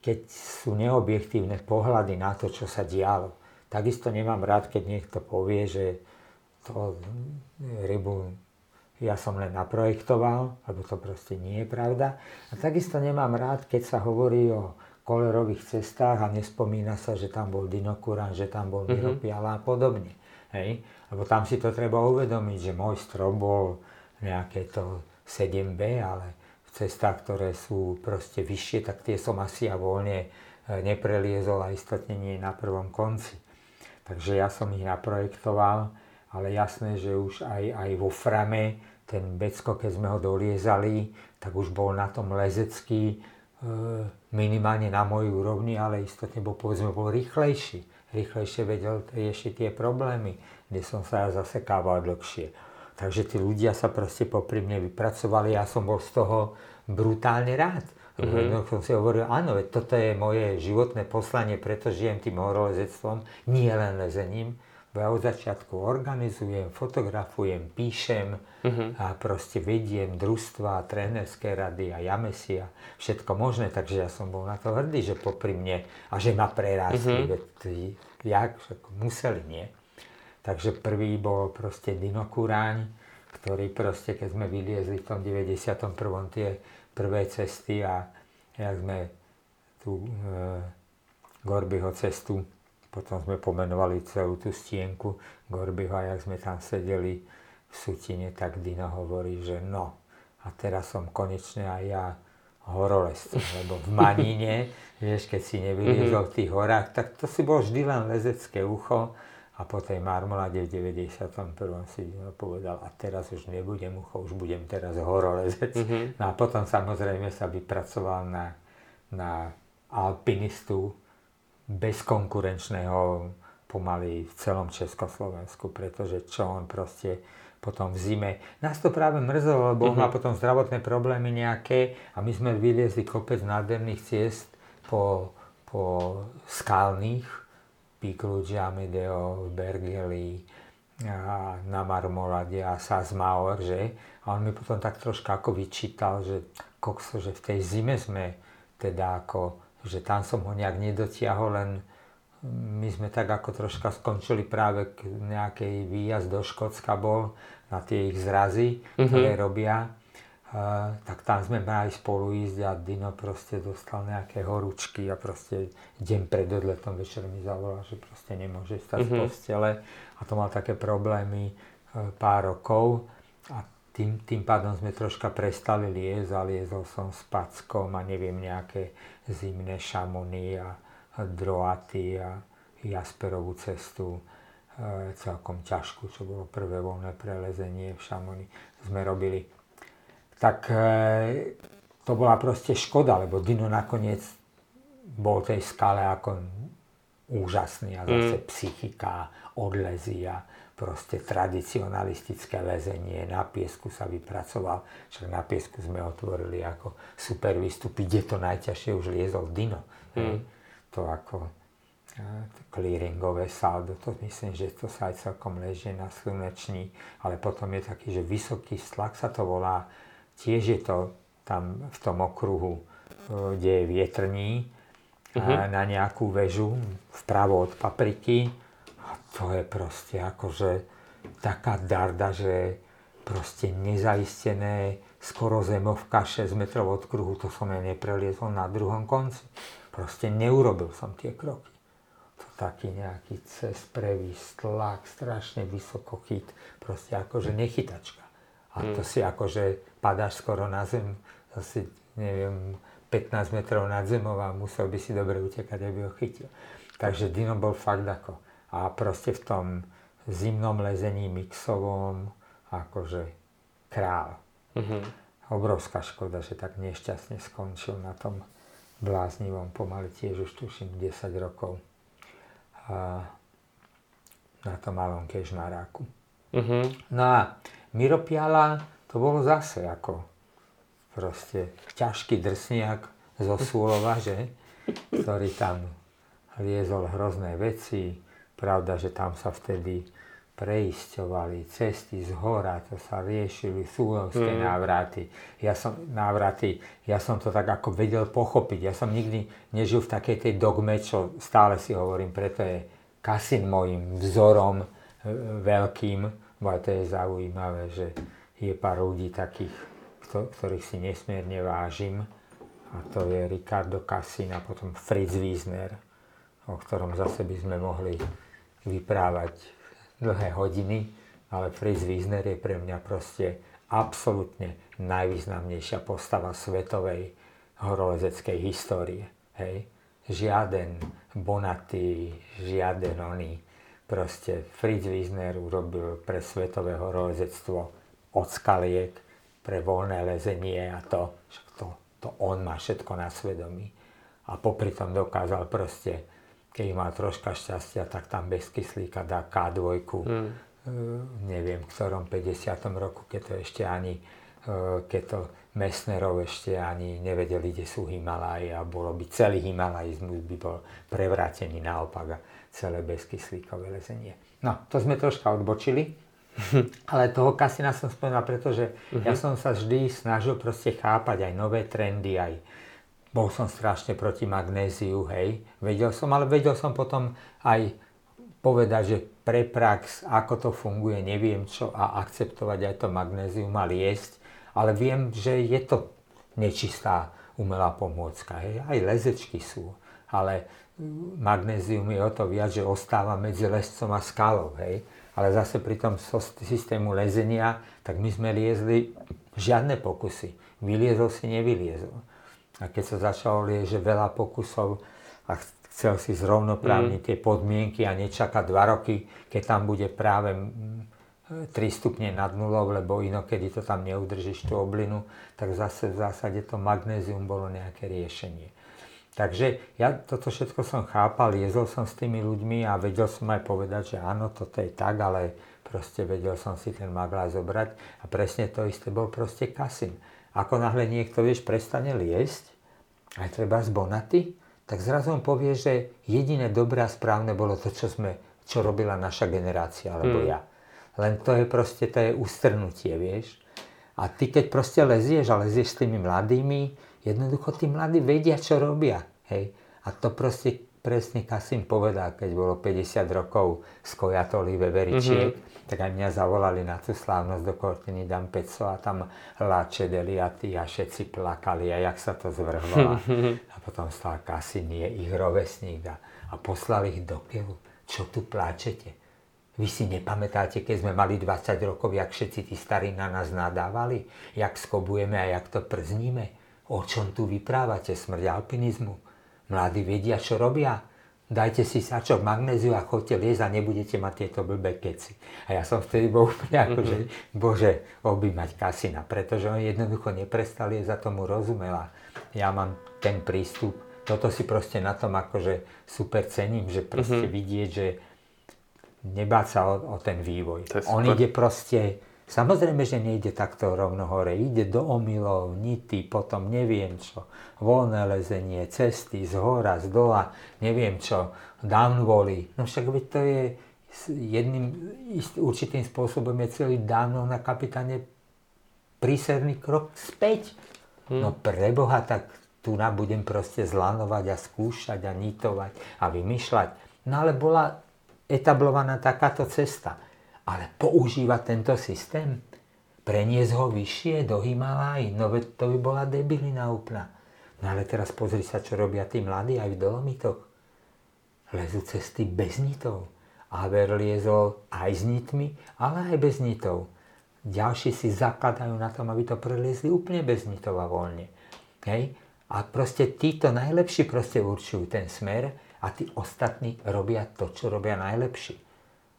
keď sú neobjektívne pohľady na to, čo sa dialo. Takisto nemám rád, keď niekto povie, že to rybu ja som len naprojektoval, lebo to proste nie je pravda. A takisto nemám rád, keď sa hovorí o kolerových cestách a nespomína sa, že tam bol Dinokuran, že tam bol Miro mm-hmm. a podobne. Hej? Lebo tam si to treba uvedomiť, že môj strop bol nejaké to 7B, ale v cestách, ktoré sú proste vyššie, tak tie som asi a voľne e, nepreliezol a istotne nie na prvom konci. Takže ja som ich naprojektoval, ale jasné, že už aj, aj vo frame ten Becko, keď sme ho doliezali, tak už bol na tom lezecký e, minimálne na mojej úrovni, ale istotne bol, povedzme, bol rýchlejší. Rýchlejšie vedel riešiť tie problémy, kde som sa ja zasekával dlhšie. Takže tí ľudia sa proste popri mne vypracovali, ja som bol z toho brutálne rád. Mm-hmm. som si hovoril, áno, veď toto je moje životné poslanie, preto žijem tým horolezectvom, nie len lezením, ja od začiatku organizujem, fotografujem, píšem uh-huh. a proste vediem družstva, trénerské rady a jamesi a všetko možné, takže ja som bol na to hrdý, že popri mne a že ma prerástli, uh-huh. veď jak, museli, nie? Takže prvý bol proste Dino Kuráň, ktorý proste, keď sme vyliezli v tom 91. tie prvé cesty a jak sme tú e, Gorbyho cestu potom sme pomenovali celú tú stienku Gorbyho a jak sme tam sedeli v Sutine, tak Dino hovorí, že no, a teraz som konečne aj ja horolezcom, lebo v Manine, vieš, keď si nevyliezol v tých horách, tak to si bol vždy len lezecké ucho a po tej marmolade v 91. si Dino povedal, a teraz už nebudem ucho, už budem teraz horolezec. Mm-hmm. No a potom samozrejme sa vypracoval na, na alpinistu, bezkonkurenčného pomaly v celom Československu, pretože čo on proste potom v zime. Nás to práve mrzelo, lebo uh-huh. má mhm. potom zdravotné problémy nejaké a my sme vyliezli kopec nádherných ciest po, po skalných, Píkluč, Amedeo, Bergeli, a na Marmolade a Sazmaor, že? A on mi potom tak troška ako vyčítal, že kokso, že v tej zime sme teda ako že tam som ho nejak nedotiahol, len my sme tak ako troška skončili práve k nejakej výjazd do Škótska bol na tie ich zrazy, mm-hmm. ktoré robia. Uh, tak tam sme mali spolu ísť a Dino proste dostal nejaké horúčky a proste deň pred odletom večer mi zavolal, že proste nemôže stať mm-hmm. z postele a to mal také problémy uh, pár rokov tým, tým pádom sme troška prestali liezť a liezol som s Packom a neviem nejaké zimné šamony a, a droaty a Jasperovú cestu e, celkom ťažkú, čo bolo prvé voľné prelezenie v Šamoni sme robili. Tak e, to bola proste škoda, lebo Dino nakoniec bol tej skale ako úžasný a zase mm. psychika, odlezy a proste tradicionalistické lezenie, na piesku sa vypracoval, však na piesku sme otvorili ako super výstupy, kde to najťažšie už liezol Dino. Mm. To ako to clearingové saldo, to myslím, že to sa aj celkom ležie na sluneční, ale potom je taký, že vysoký stlak sa to volá, tiež je to tam v tom okruhu, e, kde je vietrní, uh-huh. na nejakú väžu vpravo od papriky, to je proste akože taká darda, že proste nezaistené skoro zemovka 6 metrov od kruhu, to som ja nepreliezol na druhom konci. Proste neurobil som tie kroky. To taký nejaký cez previs, tlak, strašne vysoko chyt, proste akože nechytačka. A to hmm. si akože padáš skoro na zem, asi neviem, 15 metrov nad zemou a musel by si dobre utekať, aby ho chytil. Takže Dino bol fakt ako a proste v tom zimnom lezení mixovom, akože král. Uh-huh. Obrovská škoda, že tak nešťastne skončil na tom bláznivom, pomaly tiež už tuším 10 rokov. A na tom malom kežmaráku. Uh-huh. No a Miro Piala to bolo zase ako proste ťažký drsniak zo Súlova, že? ktorý tam liezol hrozné veci. Pravda, že tam sa vtedy preisťovali cesty z hora, to sa riešili súlovské mm. návraty. Ja som, návraty. Ja som to tak ako vedel pochopiť. Ja som nikdy nežil v takej tej dogme, čo stále si hovorím, preto je Kasin môjim vzorom e, veľkým, bo to je zaujímavé, že je pár ľudí takých, ktorých si nesmierne vážim. A to je Ricardo Cassin a potom Fritz Wiesner, o ktorom zase by sme mohli vyprávať dlhé hodiny, ale Fritz Wiesner je pre mňa proste absolútne najvýznamnejšia postava svetovej horolezeckej histórie. Hej. Žiaden Bonaty, žiaden oný. Proste Fritz Wiesner urobil pre svetové horolezectvo od skaliek, pre voľné lezenie a to, to, to on má všetko na svedomí. A popri tom dokázal proste keď má troška šťastia, tak tam bez kyslíka dá K2, hmm. neviem, v ktorom 50. roku, keď to ešte ani, e, keď to Messnerov ešte ani nevedeli, kde sú Himalaje a bolo by celý Himalajizmus by bol prevrátený naopak a celé bezkyslíkové lezenie. No, to sme troška odbočili, ale toho kasina som spomenul, pretože uh-huh. ja som sa vždy snažil proste chápať aj nové trendy, aj bol som strašne proti magnéziu, hej. Vedel som, ale vedel som potom aj povedať, že pre prax, ako to funguje, neviem čo a akceptovať aj to magnézium a liesť, ale viem, že je to nečistá umelá pomôcka, hej. Aj lezečky sú, ale magnézium je o to viac, že ostáva medzi lescom a skalou, hej. Ale zase pri tom systému lezenia, tak my sme liezli žiadne pokusy. Vyliezol si, nevyliezol. A keď sa začalo lieť, že veľa pokusov a chcel si zrovnoprávniť mm. tie podmienky a nečakať dva roky, keď tam bude práve 3 stupne nad nulou, lebo inokedy to tam neudržíš tú oblinu, tak zase v zásade to magnézium bolo nejaké riešenie. Takže ja toto všetko som chápal, liezol som s tými ľuďmi a vedel som aj povedať, že áno, toto je tak, ale proste vedel som si ten maglá zobrať a presne to isté bol proste kasin. Ako náhle niekto, vieš, prestane liesť, aj treba z Bonaty, tak zrazu on povie, že jediné dobré a správne bolo to, čo, sme, čo robila naša generácia, alebo hmm. ja. Len to je proste, to je ustrnutie, vieš. A ty keď proste lezieš a lezieš s tými mladými, jednoducho tí mladí vedia, čo robia. Hej. A to proste presne Kasim povedal, keď bolo 50 rokov z Kojatoli Veveričiek, mm-hmm. Tak aj mňa zavolali na tú slávnosť do Kortiny Dampeco a tam láče deliaty a všetci plakali a jak sa to zvrhlo. a potom stal Kasim, je ich rovesník a, a poslali ich do kevu. Čo tu pláčete? Vy si nepamätáte, keď sme mali 20 rokov, jak všetci tí starí na nás nadávali? Jak skobujeme a jak to przníme? O čom tu vyprávate? Smrť alpinizmu? Mladí vedia, čo robia. Dajte si sačok magnéziu a chodte liesť a nebudete mať tieto blbé keci. A ja som vtedy bol úplne ako, že bože, objímať kasina, pretože on jednoducho neprestal liesť a tomu rozumela. Ja mám ten prístup, toto si proste na tom akože super cením, že proste uh-huh. vidieť, že nebáť sa o, o ten vývoj. On ide proste Samozrejme, že nejde takto rovno hore. Ide do omylov, nity, potom neviem čo, voľné lezenie, cesty z hora, z dola, neviem čo, downvolley. No však to je jedným určitým spôsobom je celý downwall na kapitáne príserný krok späť. Hmm. No preboha, tak tu na budem proste zlanovať a skúšať a nitovať a vymýšľať. No ale bola etablovaná takáto cesta ale používať tento systém, preniesť ho vyššie do Himalaj, no to by bola debilina úplná. No ale teraz pozri sa, čo robia tí mladí aj v Dolomitoch. Lezú cesty bez nitov. Haver liezol aj s nitmi, ale aj bez nitov. Ďalší si zakladajú na tom, aby to preliezli úplne bez nitov a voľne. Hej? A proste títo najlepší proste určujú ten smer a tí ostatní robia to, čo robia najlepší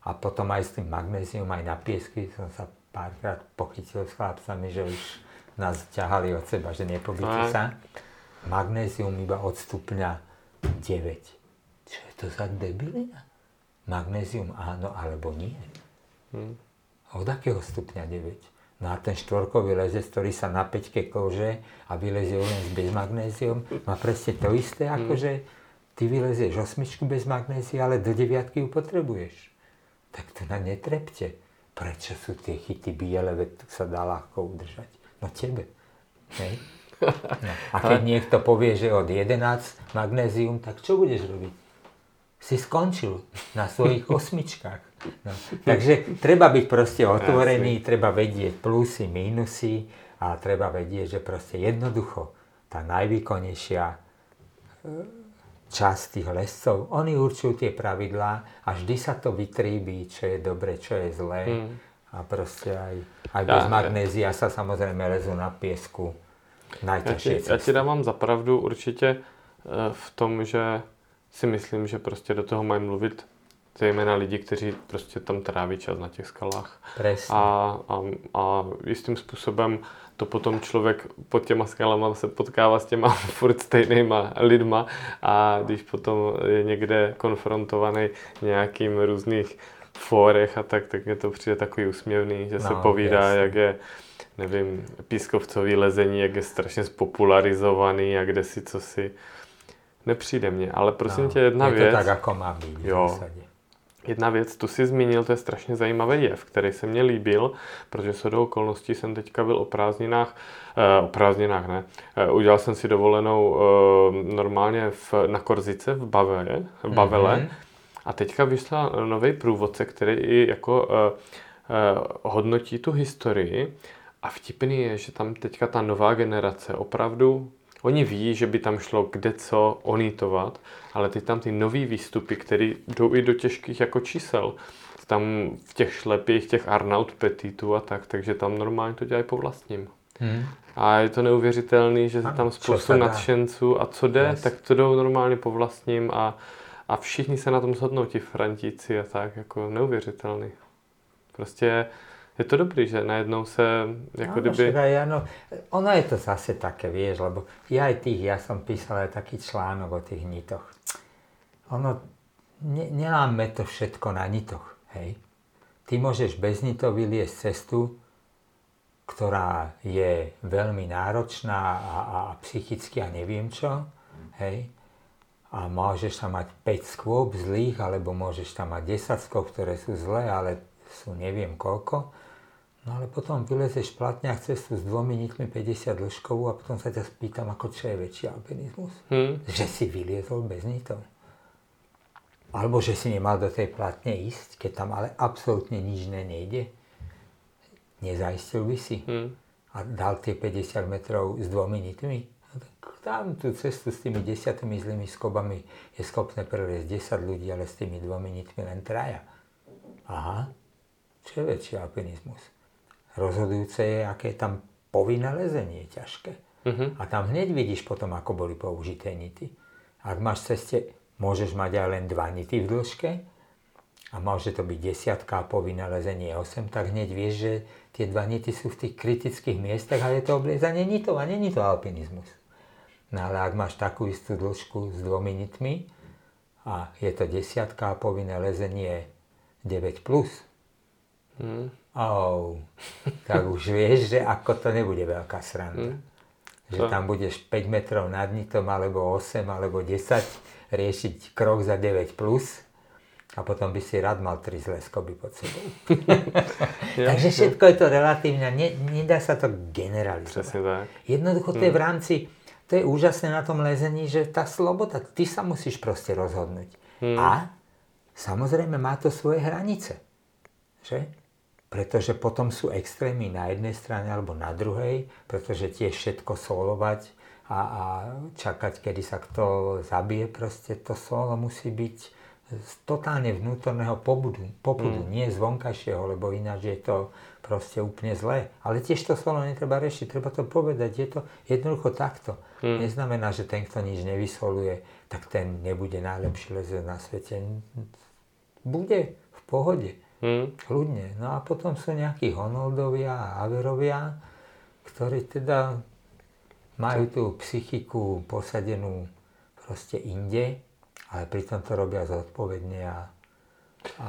a potom aj s tým magnézium, aj na piesky som sa párkrát pochytil s chlapcami, že už nás ťahali od seba, že nepobíte sa. Magnézium iba od stupňa 9. Čo je to za debilina? Magnézium áno alebo nie. Hmm. Od akého stupňa 9? No a ten štvorkový lezec, ktorý sa na peťke kože a vylezie len bez magnézium, má presne to isté, ako že ty vylezieš osmičku bez magnézia, ale do deviatky ju potrebuješ. Tak to na netrepte. Prečo sú tie chyty biele, veď sa dá ľahko udržať? No tebe. Hej? No. A keď niekto povie, že od 11 magnézium, tak čo budeš robiť? Si skončil na svojich osmičkách. No. Takže treba byť proste otvorený, treba vedieť plusy, mínusy a treba vedieť, že proste jednoducho tá najvýkonnejšia časť tých lescov, oni určujú tie pravidlá a vždy sa to vytríbí, čo je dobre, čo je zlé. Hmm. A proste aj, aj bez ja, magnézia sa samozrejme lezú na piesku najťažšie ja ti, ja ti dávám za pravdu určitě e, v tom, že si myslím, že prostě do toho mají mluvit zejména lidi, kteří prostě tam tráví čas na těch skalách. Presne. A, a, a jistým způsobem to potom člověk pod těma skalama se potkává s těma furt stejnýma lidma a když potom je někde konfrontovaný nějakým různých fórech a tak, tak mě to přijde takový úsměvný, že no, se povídá, jasný. jak je nevím, pískovcový lezení, jak je strašně spopularizovaný a kde si co si nepřijde mně. Ale prosím no, tě, jedna je věc. to tak, jako má být. Jo, Jedna věc, tu si zmínil, to je strašně zajímavý jev, který se mně líbil, protože se do okolností jsem teďka byl o prázdninách, eh, o prázdninách ne, eh, udělal jsem si dovolenou eh, normálně v, na Korzice v Bavele, v Bavele mm-hmm. a teďka vyšla nový průvodce, který i jako eh, eh, hodnotí tu historii a vtipný je, že tam teďka ta nová generace opravdu Oni ví, že by tam šlo kde co onítovat, ale ty tam ty nový výstupy, které jdou i do těžkých jako čísel, tam v těch šlepích, těch Arnaut Petitů a tak, takže tam normálně to dělají po vlastním. Hmm. A je to neuvěřitelný, že je tam spoustu nadšenců a co jde, yes. tak to jdou normálně po vlastním a, a všichni se na tom shodnou, ti frantíci a tak, jako neuvěřitelný. Prostě je to dobrý, že najednou se jako no, kdyby... Aj, ano, ono je to zase také, vieš, lebo ja aj tých, ja som písal aj taký článok o tých nitoch. Ono, ne, neláme to všetko na nitoch, hej. Ty môžeš bez nitov vyliesť cestu, ktorá je veľmi náročná a, a psychicky a neviem čo, hej. A môžeš tam mať 5 skôb zlých, alebo môžeš tam mať 10 skôb, ktoré sú zlé, ale sú neviem koľko. No ale potom vylezeš platňák cestu s dvomi nitmi 50 dĺžkovú a potom sa ťa spýtam, ako čo je väčší alpinizmus. Hmm. Že si vyliezol bez nitov. Alebo že si nemal do tej platne ísť, keď tam ale absolútne nič nejde. Nezaistil by si. Hmm. A dal tie 50 metrov s dvomi nitmi. No tak tam tú cestu s tými desiatými zlými skobami je schopné preliesť 10 ľudí, ale s tými dvomi nitmi len traja. Aha, čo je väčší alpinizmus? Rozhodujúce je, aké je tam povinné lezenie ťažké. Uh-huh. A tam hneď vidíš potom, ako boli použité nity. Ak máš ceste, môžeš mať aj len dva nity v dĺžke a môže to byť desiatka a povinné lezenie 8, tak hneď vieš, že tie dva nity sú v tých kritických miestach a je to obliezanie nitov a není to alpinizmus. No ale ak máš takú istú dĺžku s dvomi nitmi a je to desiatka a povinné lezenie 9+, plus, hmm oh, tak už vieš, že ako to nebude veľká sranda. Hmm. Že tam budeš 5 metrov nad nitom, alebo 8, alebo 10, riešiť krok za 9 plus a potom by si rád mal 3 zlé skoby pod sebou. ja, Takže všetko je to relatívne, ne, nedá sa to generalizovať. Jednoducho to je v hm. rámci, to je úžasné na tom lezení, že tá sloboda, ty sa musíš proste rozhodnúť. Hmm. A samozrejme má to svoje hranice. Že? Pretože potom sú extrémy na jednej strane alebo na druhej, pretože tiež všetko solovať a, a čakať, kedy sa kto zabije, proste to solo musí byť z totálne vnútorného popudu, popudu mm. nie z vonkajšieho, lebo ináč je to proste úplne zlé. Ale tiež to solo netreba rešiť, treba to povedať, je to jednoducho takto. Mm. Neznamená, že ten, kto nič nevysoluje, tak ten nebude najlepší lezec na svete. Bude v pohode Hmm. Kľudne. No a potom sú nejakí Honoldovia a Averovia, ktorí teda majú tú psychiku posadenú proste inde, ale pritom to robia zodpovedne a, a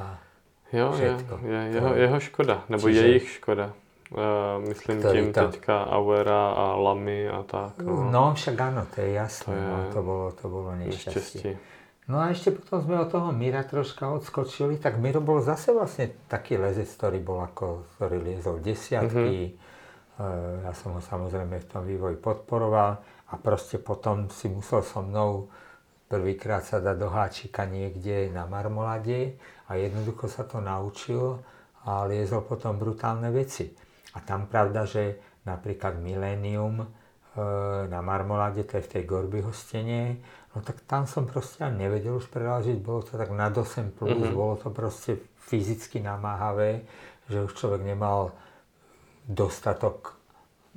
Jo, je, Všetko. je, jeho, jeho škoda, nebo Čiže- jejich škoda. Uh, myslím tím to- teďka Auera a Lamy a tak. No, No však áno, to je jasné, To je no, to bolo, to bolo nešťastie. nešťastí. No a ešte potom sme od toho Mira troška odskočili, tak Miro bol zase vlastne taký lezec, ktorý bol ako, ktorý liezol desiatky. Mm-hmm. Ja som ho samozrejme v tom vývoji podporoval a proste potom si musel so mnou prvýkrát sa dať do háčika niekde na marmolade a jednoducho sa to naučil a liezol potom brutálne veci. A tam pravda, že napríklad Millennium e, na Marmolade, to je v tej Gorbyho stene, no tak tam som proste ani nevedel už prelážiť, bolo to tak nad 8 plus, mm-hmm. bolo to proste fyzicky namáhavé, že už človek nemal dostatok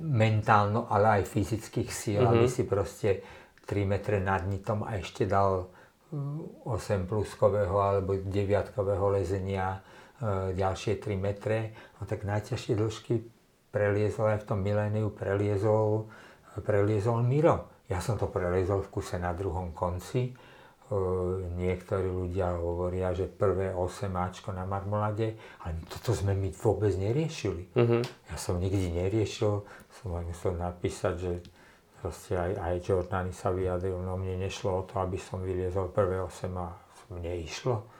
mentálno, ale aj fyzických síl, mm-hmm. aby si proste 3 metre nad nitom a ešte dal mm, 8 pluskového alebo 9 lezenia e, ďalšie 3 metre. No tak najťažšie dĺžky preliezol aj v tom miléniu, preliezol, preliezol Miro. Ja som to preliezol v kuse na druhom konci. E, niektorí ľudia hovoria, že prvé 8 Ačko na Marmolade, ale toto sme my vôbec neriešili. Mhm. Ja som nikdy neriešil, som aj musel napísať, že proste aj, aj Jordany sa vyjadril, no mne nešlo o to, aby som vyliezol prvé 8 a mne išlo.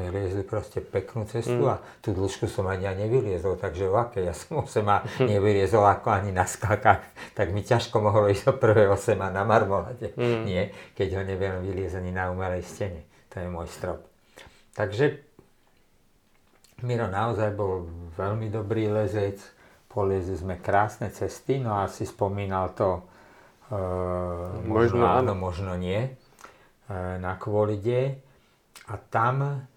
Sme liezli proste peknú cestu Mm. a tú dĺžku som ani ja nevyliezol, takže aké, ja som 8 a nevyliezol ako ani na skákach, tak mi ťažko mohlo ísť o prvé 8 a na marmolade. Mm. Nie, keď ho neviem vyliezť ani na umelej stene. To je môj strop. Takže Miro naozaj bol veľmi dobrý lezec, poliezli sme krásne cesty, no a si spomínal to, e, možno, Možno áno, možno nie, e, na Kvolide. A tam,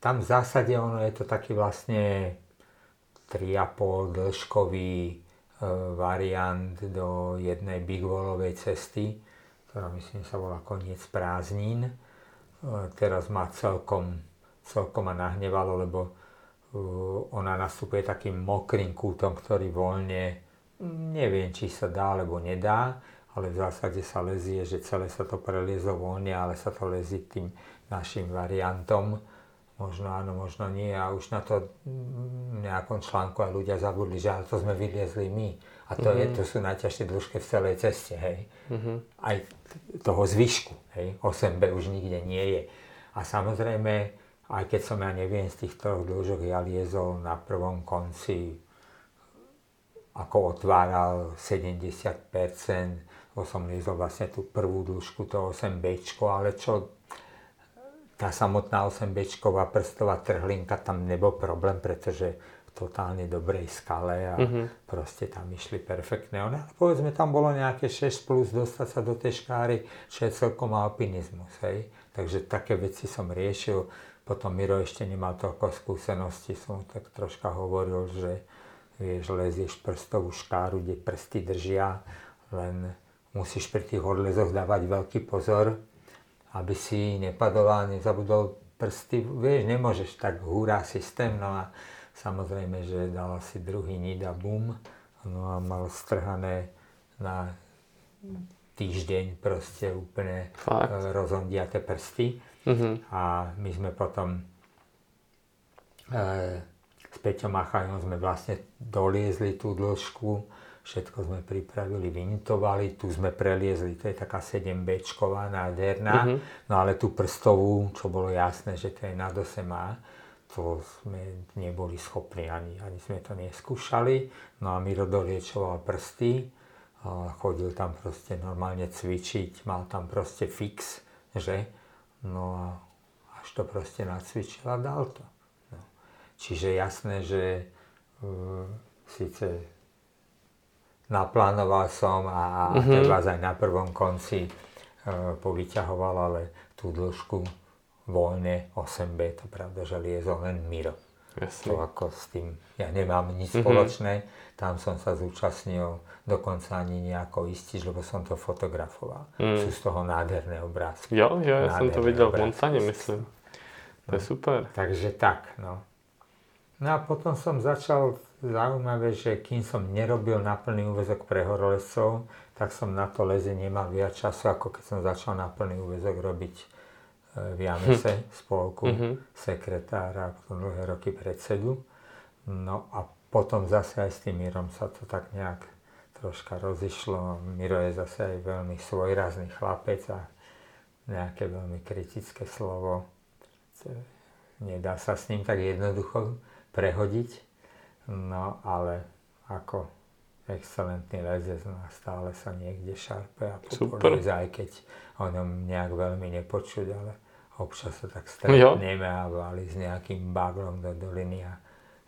tam v zásade ono je to taký vlastne 3,5 dĺžkový e, variant do jednej big wallovej cesty, ktorá myslím sa volá Koniec prázdnin. E, teraz má celkom, celkom ma nahnevalo, lebo e, ona nastupuje takým mokrým kútom, ktorý voľne, neviem, či sa dá alebo nedá, ale v zásade sa lezie, že celé sa to preliezlo voľne, ale sa to lezie tým našim variantom. Možno áno, možno nie. A už na to nejakom článku aj ľudia zabudli, že to sme vyliezli my. A to, je, to sú najťažšie dĺžky v celej ceste, hej. Aj t- toho zvyšku, hej. 8B už nikde nie je. A samozrejme, aj keď som ja neviem z tých troch dĺžok, ja liezol na prvom konci ako otváral 70%, bo som liezol vlastne tú prvú dĺžku, to 8B, ale čo tá samotná 8Bčková prstová trhlinka, tam nebol problém, pretože v totálne dobrej skale a mm-hmm. proste tam išli perfektné. Ale povedzme, tam bolo nejaké 6 plus dostať sa do tej škáry, čo je celkom alpinizmus. Hej? Takže také veci som riešil. Potom Miro ešte nemal toľko skúseností, som tak troška hovoril, že vieš, lezieš prstovú škáru, kde prsty držia, len musíš pri tých odlezoch dávať veľký pozor, aby si nepadol a nezabudol prsty. Vieš, nemôžeš tak hurá systém, no a samozrejme, že dal si druhý nid a bum, no a mal strhané na týždeň proste úplne Fakt? e, rozondiaté prsty. Mhm. A my sme potom e, s Peťom Machajom sme vlastne doliezli tú dĺžku, všetko sme pripravili, vynitovali, tu sme preliezli, to je taká 7Bčková nádherná, Mhm. no ale tú prstovú, čo bolo jasné, že to je na 8A, to sme neboli schopní, ani, ani sme to neskúšali, no a Miro doliečoval prsty, chodil tam proste normálne cvičiť, mal tam proste fix, že? No a až to proste nacvičil a dal to. No. Čiže jasné, že uh, síce naplánoval som a, a mm-hmm. vás aj na prvom konci uh, povyťahoval, ale tú dĺžku voľne 8B, to pravda, že liezol len Miro. Jasne. To ako s tým, ja nemám nič spoločné, tam som sa zúčastnil, dokonca ani nejako istiť, lebo som to fotografoval. Sú z toho nádherné obrázky. Jo, jo, já jsem to Nádherné viděl v obrázky. Montaně, myslím. To je super. Takže tak, no. No a potom som začal, zaujímavé, že kým som nerobil na plný úvezok pre horolescov, tak som na to leze nemal viac času, ako keď som začal na plný úvezok robiť e, v Jamese, hm. spolku, mm-hmm. sekretára, potom dlhé roky predsedu. No a potom zase aj s tým Mirom sa to tak nejak troška rozišlo. Miro je zase aj veľmi svojrazný chlapec a nejaké veľmi kritické slovo. Nedá sa s ním tak jednoducho prehodiť, no ale ako excelentný lezec no stále sa niekde šarpe a popolíza, aj keď o ňom nejak veľmi nepočuť, ale občas sa tak stretneme a váli s nejakým baglom do doliny a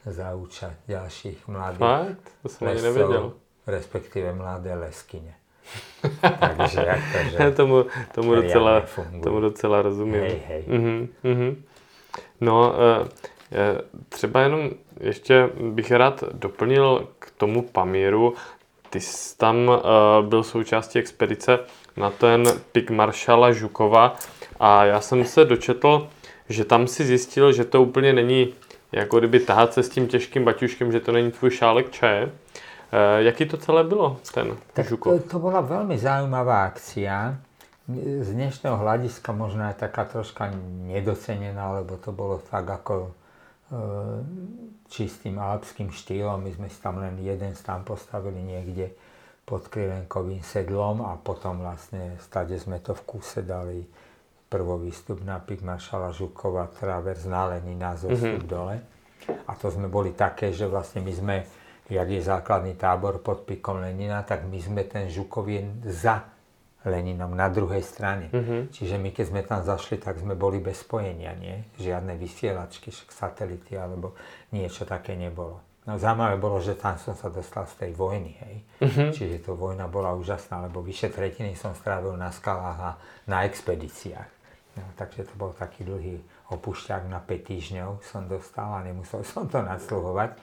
zauča ďalších mladých Fakt? To som lescov, nevedel. respektíve mladé leskyne. Takže akože tomu, tomu, docela, tomu docela rozumím. Hej, hej. Uh-huh, uh-huh. No, uh, Třeba jenom ještě bych rád doplnil k tomu Pamíru. Ty jsi tam byl součástí expedice na ten pik maršala Žukova a já jsem se dočetl, že tam si zjistil, že to úplně není jako kdyby tahat se s tím těžkým baťuškem, že to není tvůj šálek čaje. Jaký to celé bylo, ten tak Žukov? To, to bola veľmi zaujímavá akcia z dnešného hľadiska možno aj taká troška nedocenená, lebo to bolo tak ako čistým alpským štýlom. My sme si tam len jeden stán postavili niekde pod Krivenkovým sedlom a potom vlastne stade sme to v kúse dali prvý výstup na pik Maršala Žukova, travers na Lenina, zostup mm-hmm. dole. A to sme boli také, že vlastne my sme, jak je základný tábor pod pikom Lenina, tak my sme ten Žukovien za Leninom na druhej strane. Mm-hmm. Čiže my keď sme tam zašli, tak sme boli bez spojenia, nie? Žiadne vysielačky, satelity alebo niečo také nebolo. No zaujímavé bolo, že tam som sa dostal z tej vojny, hej. Mm-hmm. Čiže to vojna bola úžasná, lebo vyše tretiny som strávil na skalách a na expedíciách. No, takže to bol taký dlhý opušťák na 5 týždňov som dostal a nemusel som to nadsluhovať.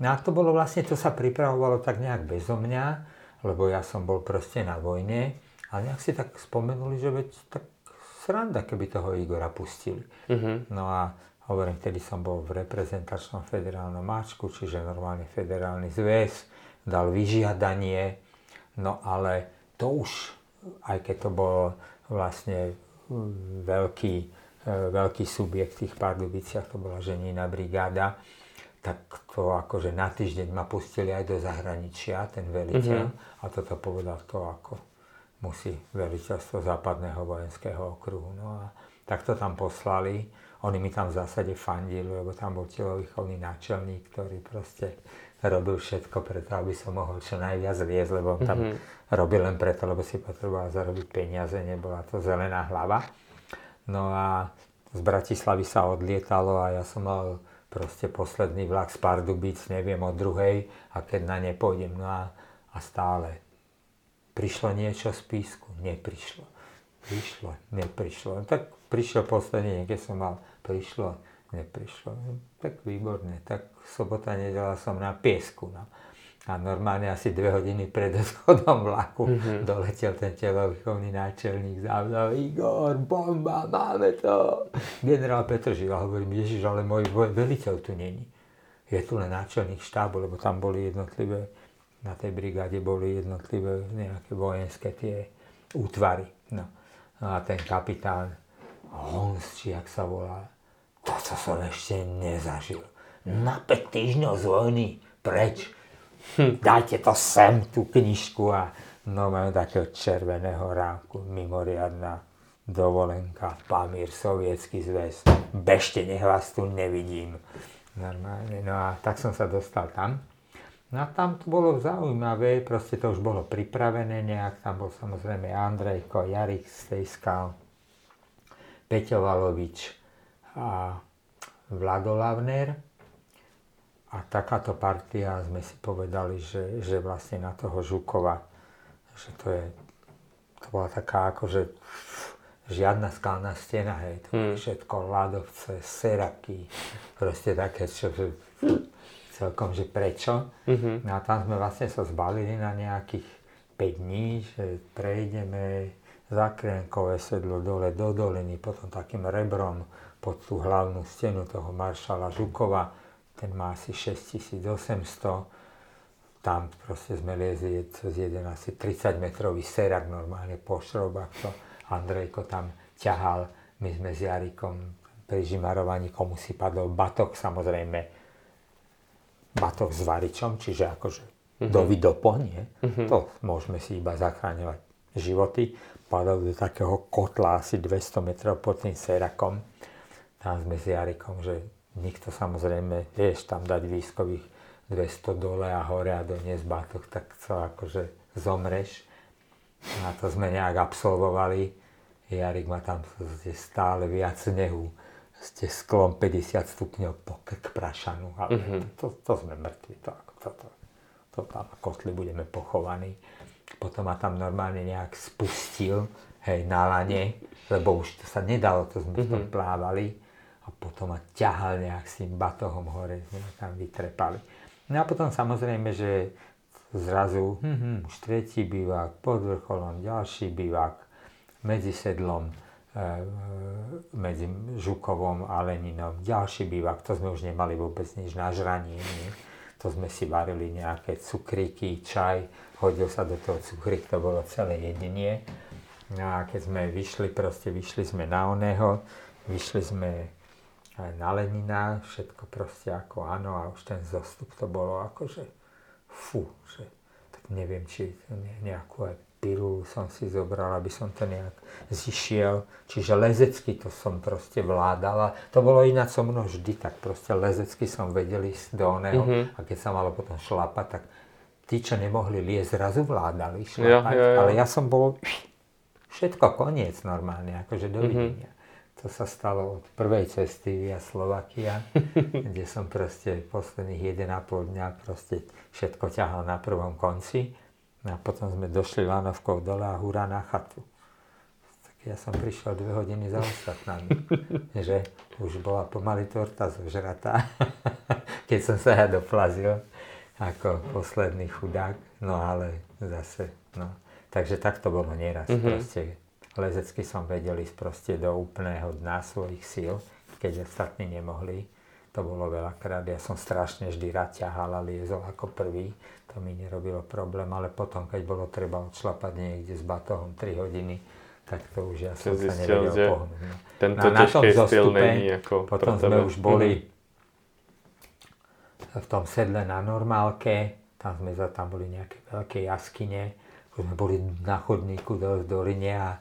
No a to bolo vlastne, to sa pripravovalo tak nejak bezo mňa, lebo ja som bol proste na vojne ale nejak si tak spomenuli, že veď tak sranda, keby toho Igora pustili. Uh-huh. No a hovorím, vtedy som bol v reprezentačnom federálnom máčku, čiže normálne federálny zväz, dal vyžiadanie, no ale to už, aj keď to bol vlastne veľký, e, veľký subjekt v tých Pardubiciach, to bola ženina brigáda, tak to akože na týždeň ma pustili aj do zahraničia, ten veliteľ, uh-huh. a toto povedal to ako musí veliteľstvo západného vojenského okruhu. No a tak to tam poslali. Oni mi tam v zásade fandili, lebo tam bol telovýchovný náčelník, ktorý proste robil všetko preto, aby som mohol čo najviac liezť, lebo on tam mm-hmm. robil len preto, lebo si potreboval zarobiť peniaze, nebola to zelená hlava. No a z Bratislavy sa odlietalo a ja som mal proste posledný vlak z Pardubic, neviem, o druhej a keď na ne pôjdem, no a, a stále Prišlo niečo z písku? Neprišlo. Prišlo, neprišlo. No tak prišiel posledný, keď som mal, prišlo, neprišlo. No, tak výborne, tak sobota, nedela som na piesku. No. A normálne asi dve hodiny pred odchodom vlaku mm-hmm. doletel ten telovýchovný náčelník za. Igor, bomba, máme to. Generál Petržil, hovorím, Ježiš, ale môj veliteľ tu není. Je tu len náčelník štábu, lebo tam boli jednotlivé na tej brigáde boli jednotlivé nejaké vojenské tie útvary. No. no a ten kapitán Hons, či jak sa volá, to sa som ešte nezažil. Na 5 týždňov z vojny preč. Hm. Dajte to sem, tú knižku a no mám takého červeného rávku, mimoriadná dovolenka, Pamír, sovietský zväz. Bežte, nech vás tu nevidím. Normálne. No a tak som sa dostal tam. No a tam to bolo zaujímavé, proste to už bolo pripravené nejak, tam bol samozrejme Andrejko, Jarik Stejskal, Peťo Valovič a Vlado Lavner. A takáto partia sme si povedali, že, že vlastne na toho Žukova, že to je, to bola taká akože žiadna skalná stena, hej, to hmm. všetko ľadovce, seraky, proste také, čo celkom, že prečo. Mm-hmm. No a tam sme vlastne sa zbalili na nejakých 5 dní, že prejdeme, Zakrienkové sedlo dole do doliny, potom takým rebrom pod tú hlavnú stenu toho maršala Žukova, ten má asi 6800, tam proste sme liezli cez jeden asi 30 metrový serak normálne po šrobách, to Andrejko tam ťahal, my sme s Jarikom pri žimarovaní, komu si padol batok, samozrejme batok s varičom, čiže akože mm-hmm. do vidopo, nie? Mm-hmm. To môžeme si iba zachráňovať životy padol do takého kotla asi 200 metrov pod tým serakom. Tam sme s Jarikom, že nikto samozrejme, vieš, tam dať výskových 200 dole a hore a doniesť bátok, tak to akože zomreš. A to sme nejak absolvovali. Jarik má tam stále viac snehu. Ste sklom 50 stupňov po k prašanu. Ale mm-hmm. to, to, to sme mŕtvi. To, to, to, to tam kotli budeme pochovaní potom ma tam normálne nejak spustil, hej, na lane, lebo už to sa nedalo, to sme mm-hmm. plávali a potom ma ťahal nejak s tým batohom hore, sme tam vytrepali. No a potom samozrejme, že zrazu hm, hm, už tretí bývak, pod vrcholom ďalší bývak, medzi sedlom, medzi Žukovom a Leninom, ďalší bývak, to sme už nemali vôbec nič na nie? to sme si varili nejaké cukríky, čaj, hodil sa do toho cukrík, to bolo celé jedenie. No a keď sme vyšli, proste vyšli sme na oného, vyšli sme na Lenina, všetko proste ako áno a už ten zostup to bolo akože fú, že tak neviem, či nejakú aj pilulu som si zobral, aby som to nejak zišiel. Čiže lezecky to som proste vládala. To bolo ináč so mnou vždy, tak proste lezecky som vedel ísť do oného. Mm-hmm. A keď sa malo potom šlapať, tak tí, čo nemohli liesť, zrazu vládali šlapať. Ja, ja, ja. Ale ja som bol všetko koniec normálne, akože dovidenia. Mm-hmm. To sa stalo od prvej cesty via Slovakia, kde som proste posledných 1,5 dňa proste všetko ťahal na prvom konci No a potom sme došli lanovkou dole a hurá na chatu. Tak ja som prišiel dve hodiny za ostatnami, že už bola pomaly torta zožratá, keď som sa ja doplazil ako posledný chudák, no ale zase, no. Takže tak to bolo nieraz mm-hmm. proste. Lezecky som vedel ísť proste do úplného dna svojich síl, keď ostatní nemohli. To bolo veľakrát. Ja som strašne vždy rád ťahal a liezol ako prvý. To mi nerobilo problém, ale potom, keď bolo treba odšlapať niekde s batohom 3 hodiny, tak to už ja som sa nevedel že pohnúť. No. Tento na styl není ako Potom sme už boli mm. v tom sedle na normálke, tam sme za, tam boli nejaké veľké jaskyne, sme boli na chodníku do, do Rine a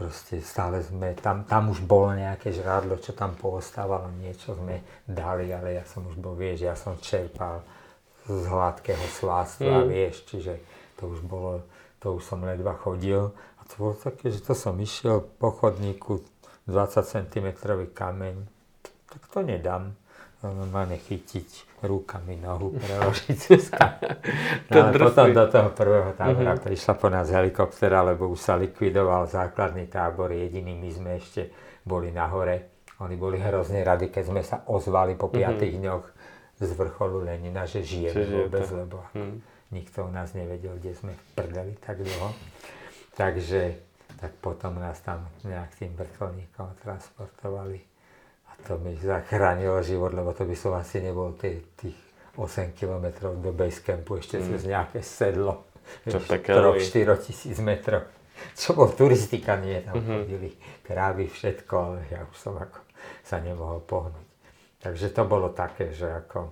proste stále sme, tam, tam už bolo nejaké žrádlo, čo tam poostávalo, niečo sme dali, ale ja som už bol, vieš, ja som čerpal z hladkého slástva, mm. vieš, čiže to už bolo, to už som ledva chodil a to bolo také, že to som išiel po chodníku 20 cm kameň, tak to nedám normálne chytiť rukami nohu, preložiť cez no, ale potom do toho prvého tábora mm-hmm. prišla po nás helikoptera, lebo už sa likvidoval základný tábor, jediný my sme ešte boli nahore. Oni boli hrozne radi, keď sme sa ozvali po 5 mm-hmm. dňoch z vrcholu Lenina, že žijeme Čiže vôbec, to... lebo mm. nikto u nás nevedel, kde sme prdeli tak dlho. Takže tak potom nás tam nejak tým vrcholníkom transportovali to mi zachránilo život, lebo to by som asi nebol tých, tých 8 km do basecampu ešte mm. cez nejaké sedlo. 3-4 tisíc metrov. Čo bol turistika, nie, tam mm-hmm. chodili krávy, všetko, ale ja už som ako sa nemohol pohnúť. Takže to bolo také, že ako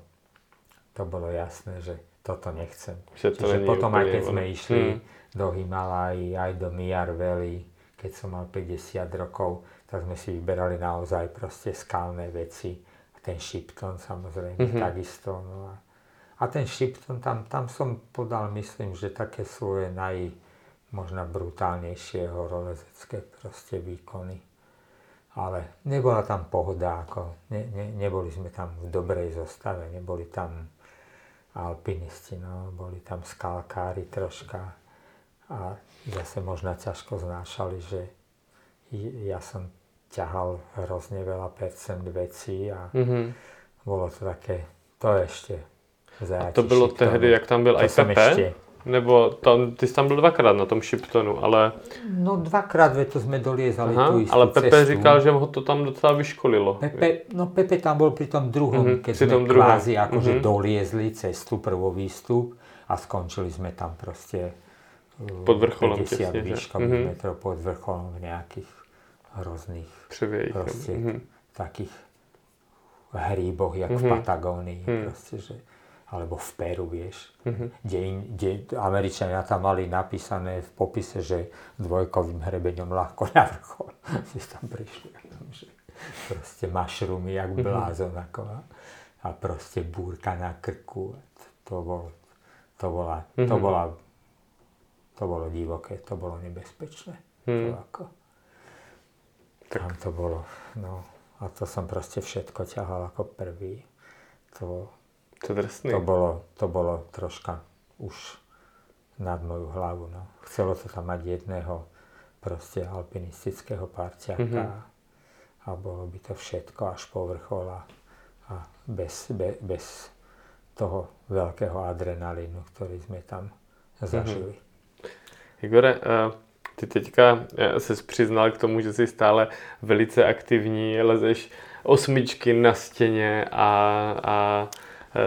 to bolo jasné, že toto nechcem. Že to Čiže potom aj keď sme išli mm. do Himalají, aj do Miyar Valley, keď som mal 50 rokov, tak sme si vyberali naozaj proste skalné veci. A ten Shipton samozrejme mm-hmm. takisto. No a, a ten Shipton, tam, tam som podal, myslím, že také svoje naj, možno brutálnejšie horolezecké proste výkony. Ale nebola tam pohoda, ako ne, ne, neboli sme tam v dobrej zostave, neboli tam alpinisti, no, boli tam skalkári troška a zase možno ťažko znášali, že ja som ťahal hrozne veľa percent vecí a mm-hmm. bolo to také, to ešte A to bylo tehdy, jak tam byl IPP? Ešte, Nebo tam, ty jsi tam byl dvakrát na tom Shiptonu, ale, No dvakrát ve to sme doliezali aha, istú ale Pepe cestu. říkal, že ho to tam docela vyškolilo. Pepe, no Pepe tam bol pri tom druhom, Mhm, keď sme druhom. kvázi akože Mhm. doliezli cestu, prvý výstup a skončili sme tam proste uh, Pod vrcholom 50 tesne, že? výškových Mhm. metrov pod vrcholom v nejakých Převějchem. proste Mhm. takých hríboch, jak v Mhm. Patagónii, Mhm. proste, že, alebo v Peru, vieš. Mhm. Kde, kde Američania tam mali napísané v popise, že dvojkovým hrebeňom ľahko na vrchol. Si tam prišli. že Proste mašrumy, jak Mhm. blázon. Ako, a, proste búrka na krku. To, bol, to, bola, to, Mhm. bola, to bolo divoké, to bolo nebezpečné. To Mhm. ako, Tak. tam to bolo, no. A to som proste všetko ťahal ako prvý. To, To drsný. to bolo, to bolo troška už nad moju hlavu. No. Chcelo to tam mať jedného proste alpinistického parťaka Mhm. a bolo by to všetko až po vrchol a, bez, be, bez toho veľkého adrenalínu, ktorý sme tam zažili. Igore, eh, ty teďka se přiznal k tomu, že jsi stále velice aktivní, lezeš osmičky na stěně a, a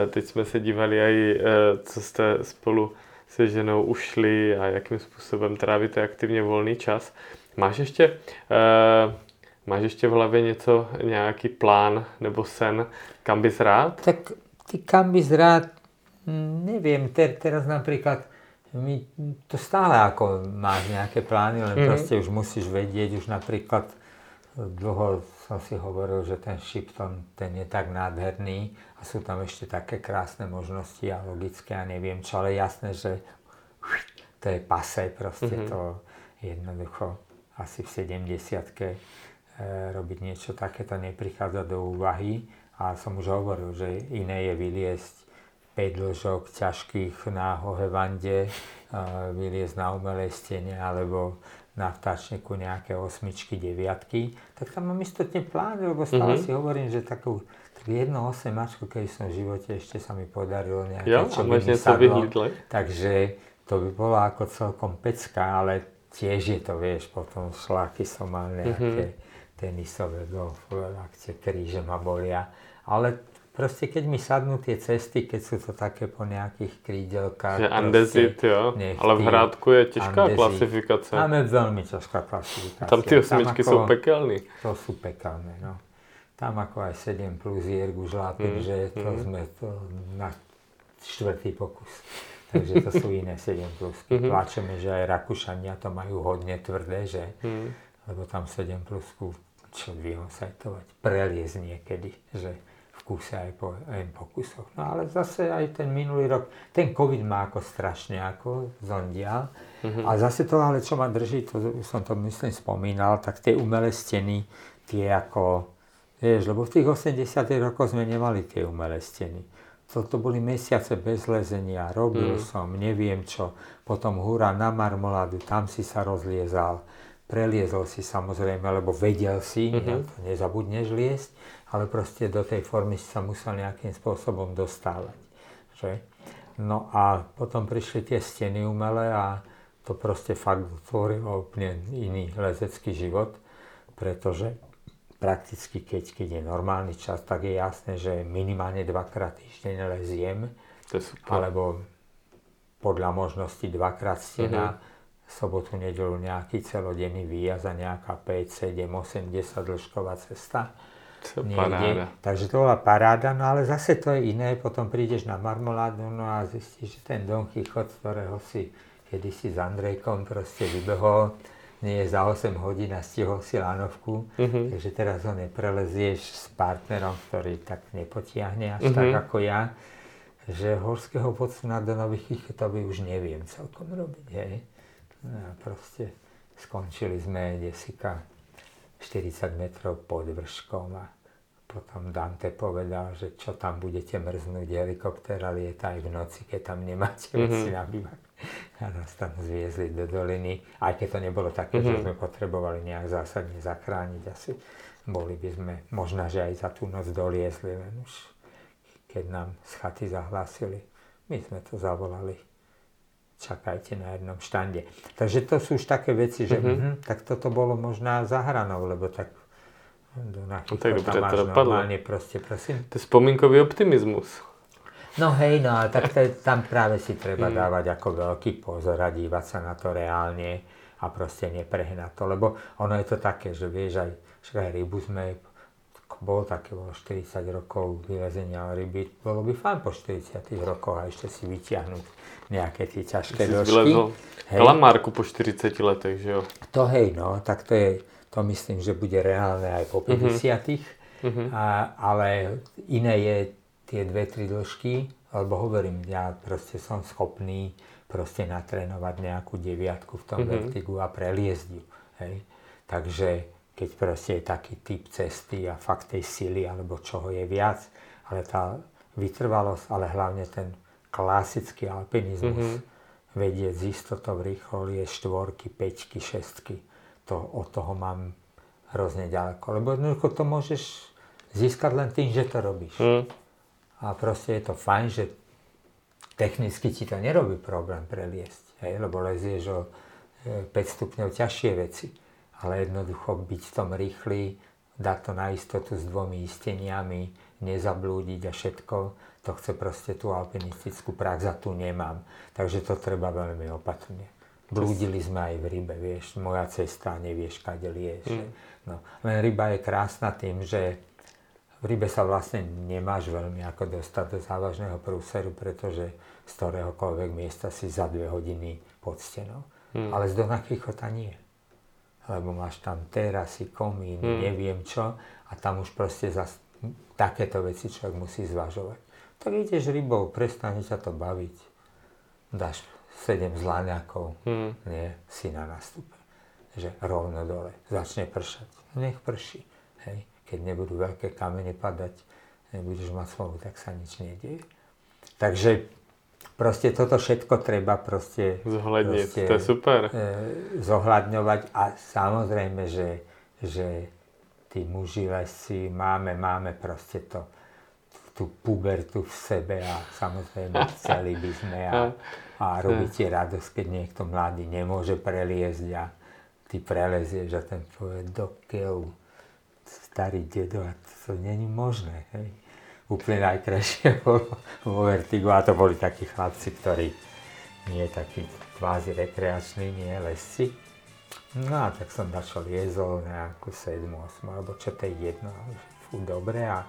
eh, teď jsme se dívali aj, eh, co jste spolu se ženou ušli a jakým způsobem trávíte aktivně volný čas. Máš ještě, eh, máš ještě v hlavě něco, nějaký plán nebo sen, kam bys rád? Tak ty kam bys rád, neviem, ter, teraz napríklad my to stále ako máš nejaké plány, len Mhm. proste už musíš vedieť, už napríklad dlho som si hovoril, že ten Shipton, ten je tak nádherný a sú tam ešte také krásne možnosti a logické a neviem čo, ale jasné, že to je pase, proste Mhm. to jednoducho asi v 70 e, robiť niečo takéto neprichádza do úvahy a som už hovoril, že iné je vyliesť 5 dĺžok ťažkých na Hohevande, e, vyliesť na umelej stene alebo na vtáčniku nejaké osmičky, deviatky, tak tam mám istotne plán, lebo stále Mhm. si hovorím, že takú tak jedno osemačku, keď som v živote ešte sa mi podarilo nejaké, Jo, čo by mi sadlo. Takže to by bolo ako celkom pecka, ale tiež je to, vieš, potom šláky som mal nejaké tenisové golfové akcie, kríže ma bolia. Ale proste keď mi sadnú tie cesty, keď sú to také po nejakých krídelkách. Že andezit, jo, nech ale v Hrádku je těžká andezit. klasifikace. Máme veľmi ťažká klasifikácia. Tam ty osmičky jsou pekelný. to sú pekelné, no. Tam ako aj 7 plus Jirgu Žlápek, Mm, že to mm. sme to na štvrtý pokus. Takže to sú iné 7 plusky. Mhm. Pláčeme, že aj Rakúšania to majú hodne tvrdé, že, Hmm. lebo tam 7 plusku, čo vyhosajtovať, preliez niekedy, že v kuse aj po pokusoch. No ale zase aj ten minulý rok, ten COVID má ako strašne ako zondial. Mhm. A zase to, ale čo ma drží, to už som to myslím spomínal, tak tie umelé steny, tie ako, vieš, lebo v tých 80 rokoch sme nemali tie umelé steny. Toto boli mesiace bez lezenia, robil Mm. som, neviem čo, potom húra na marmoládu, tam si sa rozliezal, preliezol si samozrejme, lebo vedel si, Mhm. mm to nezabudneš liesť, ale proste do tej formy si sa musel nejakým spôsobom dostávať. Že? No a potom prišli tie steny umelé a to proste fakt tvorilo úplne iný lezecký život, pretože prakticky keď, keď je normálny čas, tak je jasné, že minimálne dvakrát týždeň leziem, To je super. alebo podľa možnosti dvakrát stena, sobotu, nedelu nejaký celodenný výjazd a nejaká 5, 7, 8, 10 dĺžková cesta To niekde. paráda. Takže to bola paráda, no ale zase to je iné, potom prídeš na marmoládu no a zistíš, že ten Don Quixote, ktorého si kedysi s Andrejkom proste vybehol, nie je za 8 hodín a stihol si lanovku, Mhm. takže teraz ho neprelezieš s partnerom, ktorý tak nepotiahne až Mhm. tak ako ja, že horského podsuna do nových Quixotovi už neviem celkom robiť, hej. No a proste skončili sme desika 40 metrov pod vrškom a potom Dante povedal, že čo tam budete mrznúť, helikoptéra lieta aj v noci, keď tam nemáte Mhm. veci na bývak. A nás tam zviezli do doliny, aj keď to nebolo také, že Mhm. sme potrebovali nejak zásadne zachrániť. Asi boli by sme, možno, že aj za tú noc doliezli, len už keď nám z chaty zahlásili. My sme to zavolali čakajte na jednom štande. Takže to sú už také veci, že mm-hmm. hm, tak toto bolo možná za hranou, lebo tak do no, tak dobře, máš to normálne proste, prosím. To je spomínkový optimizmus. No hej, no ale tak to, tam práve si treba mm. dávať ako veľký pozor a dívať sa na to reálne a proste neprehnať to, lebo ono je to také, že vieš aj, aj rybu sme bol také, bolo 40 rokov vyvezenia ryby, bolo by fajn po 40 rokoch a ešte si vyťahnuť nejaké tie ťažké dĺžky. Kalamárku po 40 letech, že jo? To hej, no, tak to je, to myslím, že bude reálne aj po 50 uh-huh. uh-huh. A, ale iné je tie dve, tri dĺžky, lebo hovorím, ja proste som schopný proste natrénovať nejakú deviatku v tom uh-huh. vertigu a preliezť ju. Hej. Takže keď proste je taký typ cesty a fakt tej sily alebo čoho je viac, ale tá vytrvalosť, ale hlavne ten klasický alpinizmus, mm-hmm. vedieť z istotou rýchlo je štvorky, peťky, šestky. To, od toho mám hrozne ďaleko, lebo jednoducho to môžeš získať len tým, že to robíš. Mm. A proste je to fajn, že technicky ti to nerobí problém preliesť, hej? lebo lezieš o 5 e, stupňov ťažšie veci ale jednoducho byť v tom rýchly, dať to na istotu s dvomi isteniami, nezablúdiť a všetko, to chce proste tú alpinistickú prax a tu nemám. Takže to treba veľmi opatrne. Blúdili sme aj v rybe, vieš, moja cesta, nevieš, kade lieš. Mm. No, len ryba je krásna tým, že v rybe sa vlastne nemáš veľmi ako dostať do závažného prúseru, pretože z ktoréhokoľvek miesta si za dve hodiny pod stenou. Mm. Ale z Dona Quixota nie lebo máš tam terasy, komín, hmm. neviem čo a tam už proste zas takéto veci človek musí zvažovať. Tak ideš rybou, prestane ťa to baviť. Dáš 7 zláňakov, hmm. nie, si na nastupe. Že rovno dole, začne pršať. Nech prší. Hej. Keď nebudú veľké kamene padať, nebudeš mať slovo, tak sa nič nedieje. Takže Proste toto všetko treba proste... Zohľadniť, proste, to je super. E, zohľadňovať a samozrejme, že, že tí muži lesci máme, máme proste to, tú pubertu v sebe a samozrejme chceli by sme a, a robíte radosť, keď niekto mladý nemôže preliezť a ty prelezieš a ten povie do keľu, starý dedo a to, není možné. Hej úplne najkrajšie vo Vertigu a to boli takí chlapci, ktorí nie takí kvázi rekreační, nie lesci. No a tak som dačo liezol nejakú 7, 8, alebo čo to je jedno, fú, dobre a,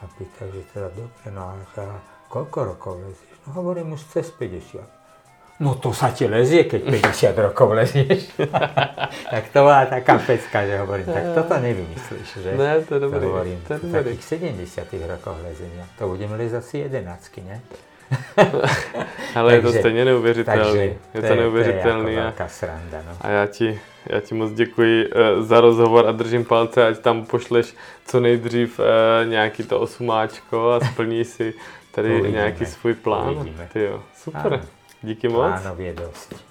a pýtajú, že teda dobre, no a koľko rokov lezieš? No hovorím už cez 50. No to sa ti lezie, keď 50 rokov lezieš. tak to bola taká pecka, že hovorím, tak toto nevymyslíš, že? Ne, to je dobrý. To hovorím, to dobrý. takých 70 rokoch lezenia. To budem lezať asi 11, ne? Ale takže, je to stejně neuvěřitelný. Je to neuvěřitelný. To je jako sranda, no. A já ti, já ti moc děkuji uh, za rozhovor a držím palce, ať tam pošleš co nejdřív uh, nějaký to osmáčko a splní si tady Uvidíme. nějaký svůj plán. Uvidíme. Ty jo, super. Ano. Díky moc. Plánově dost.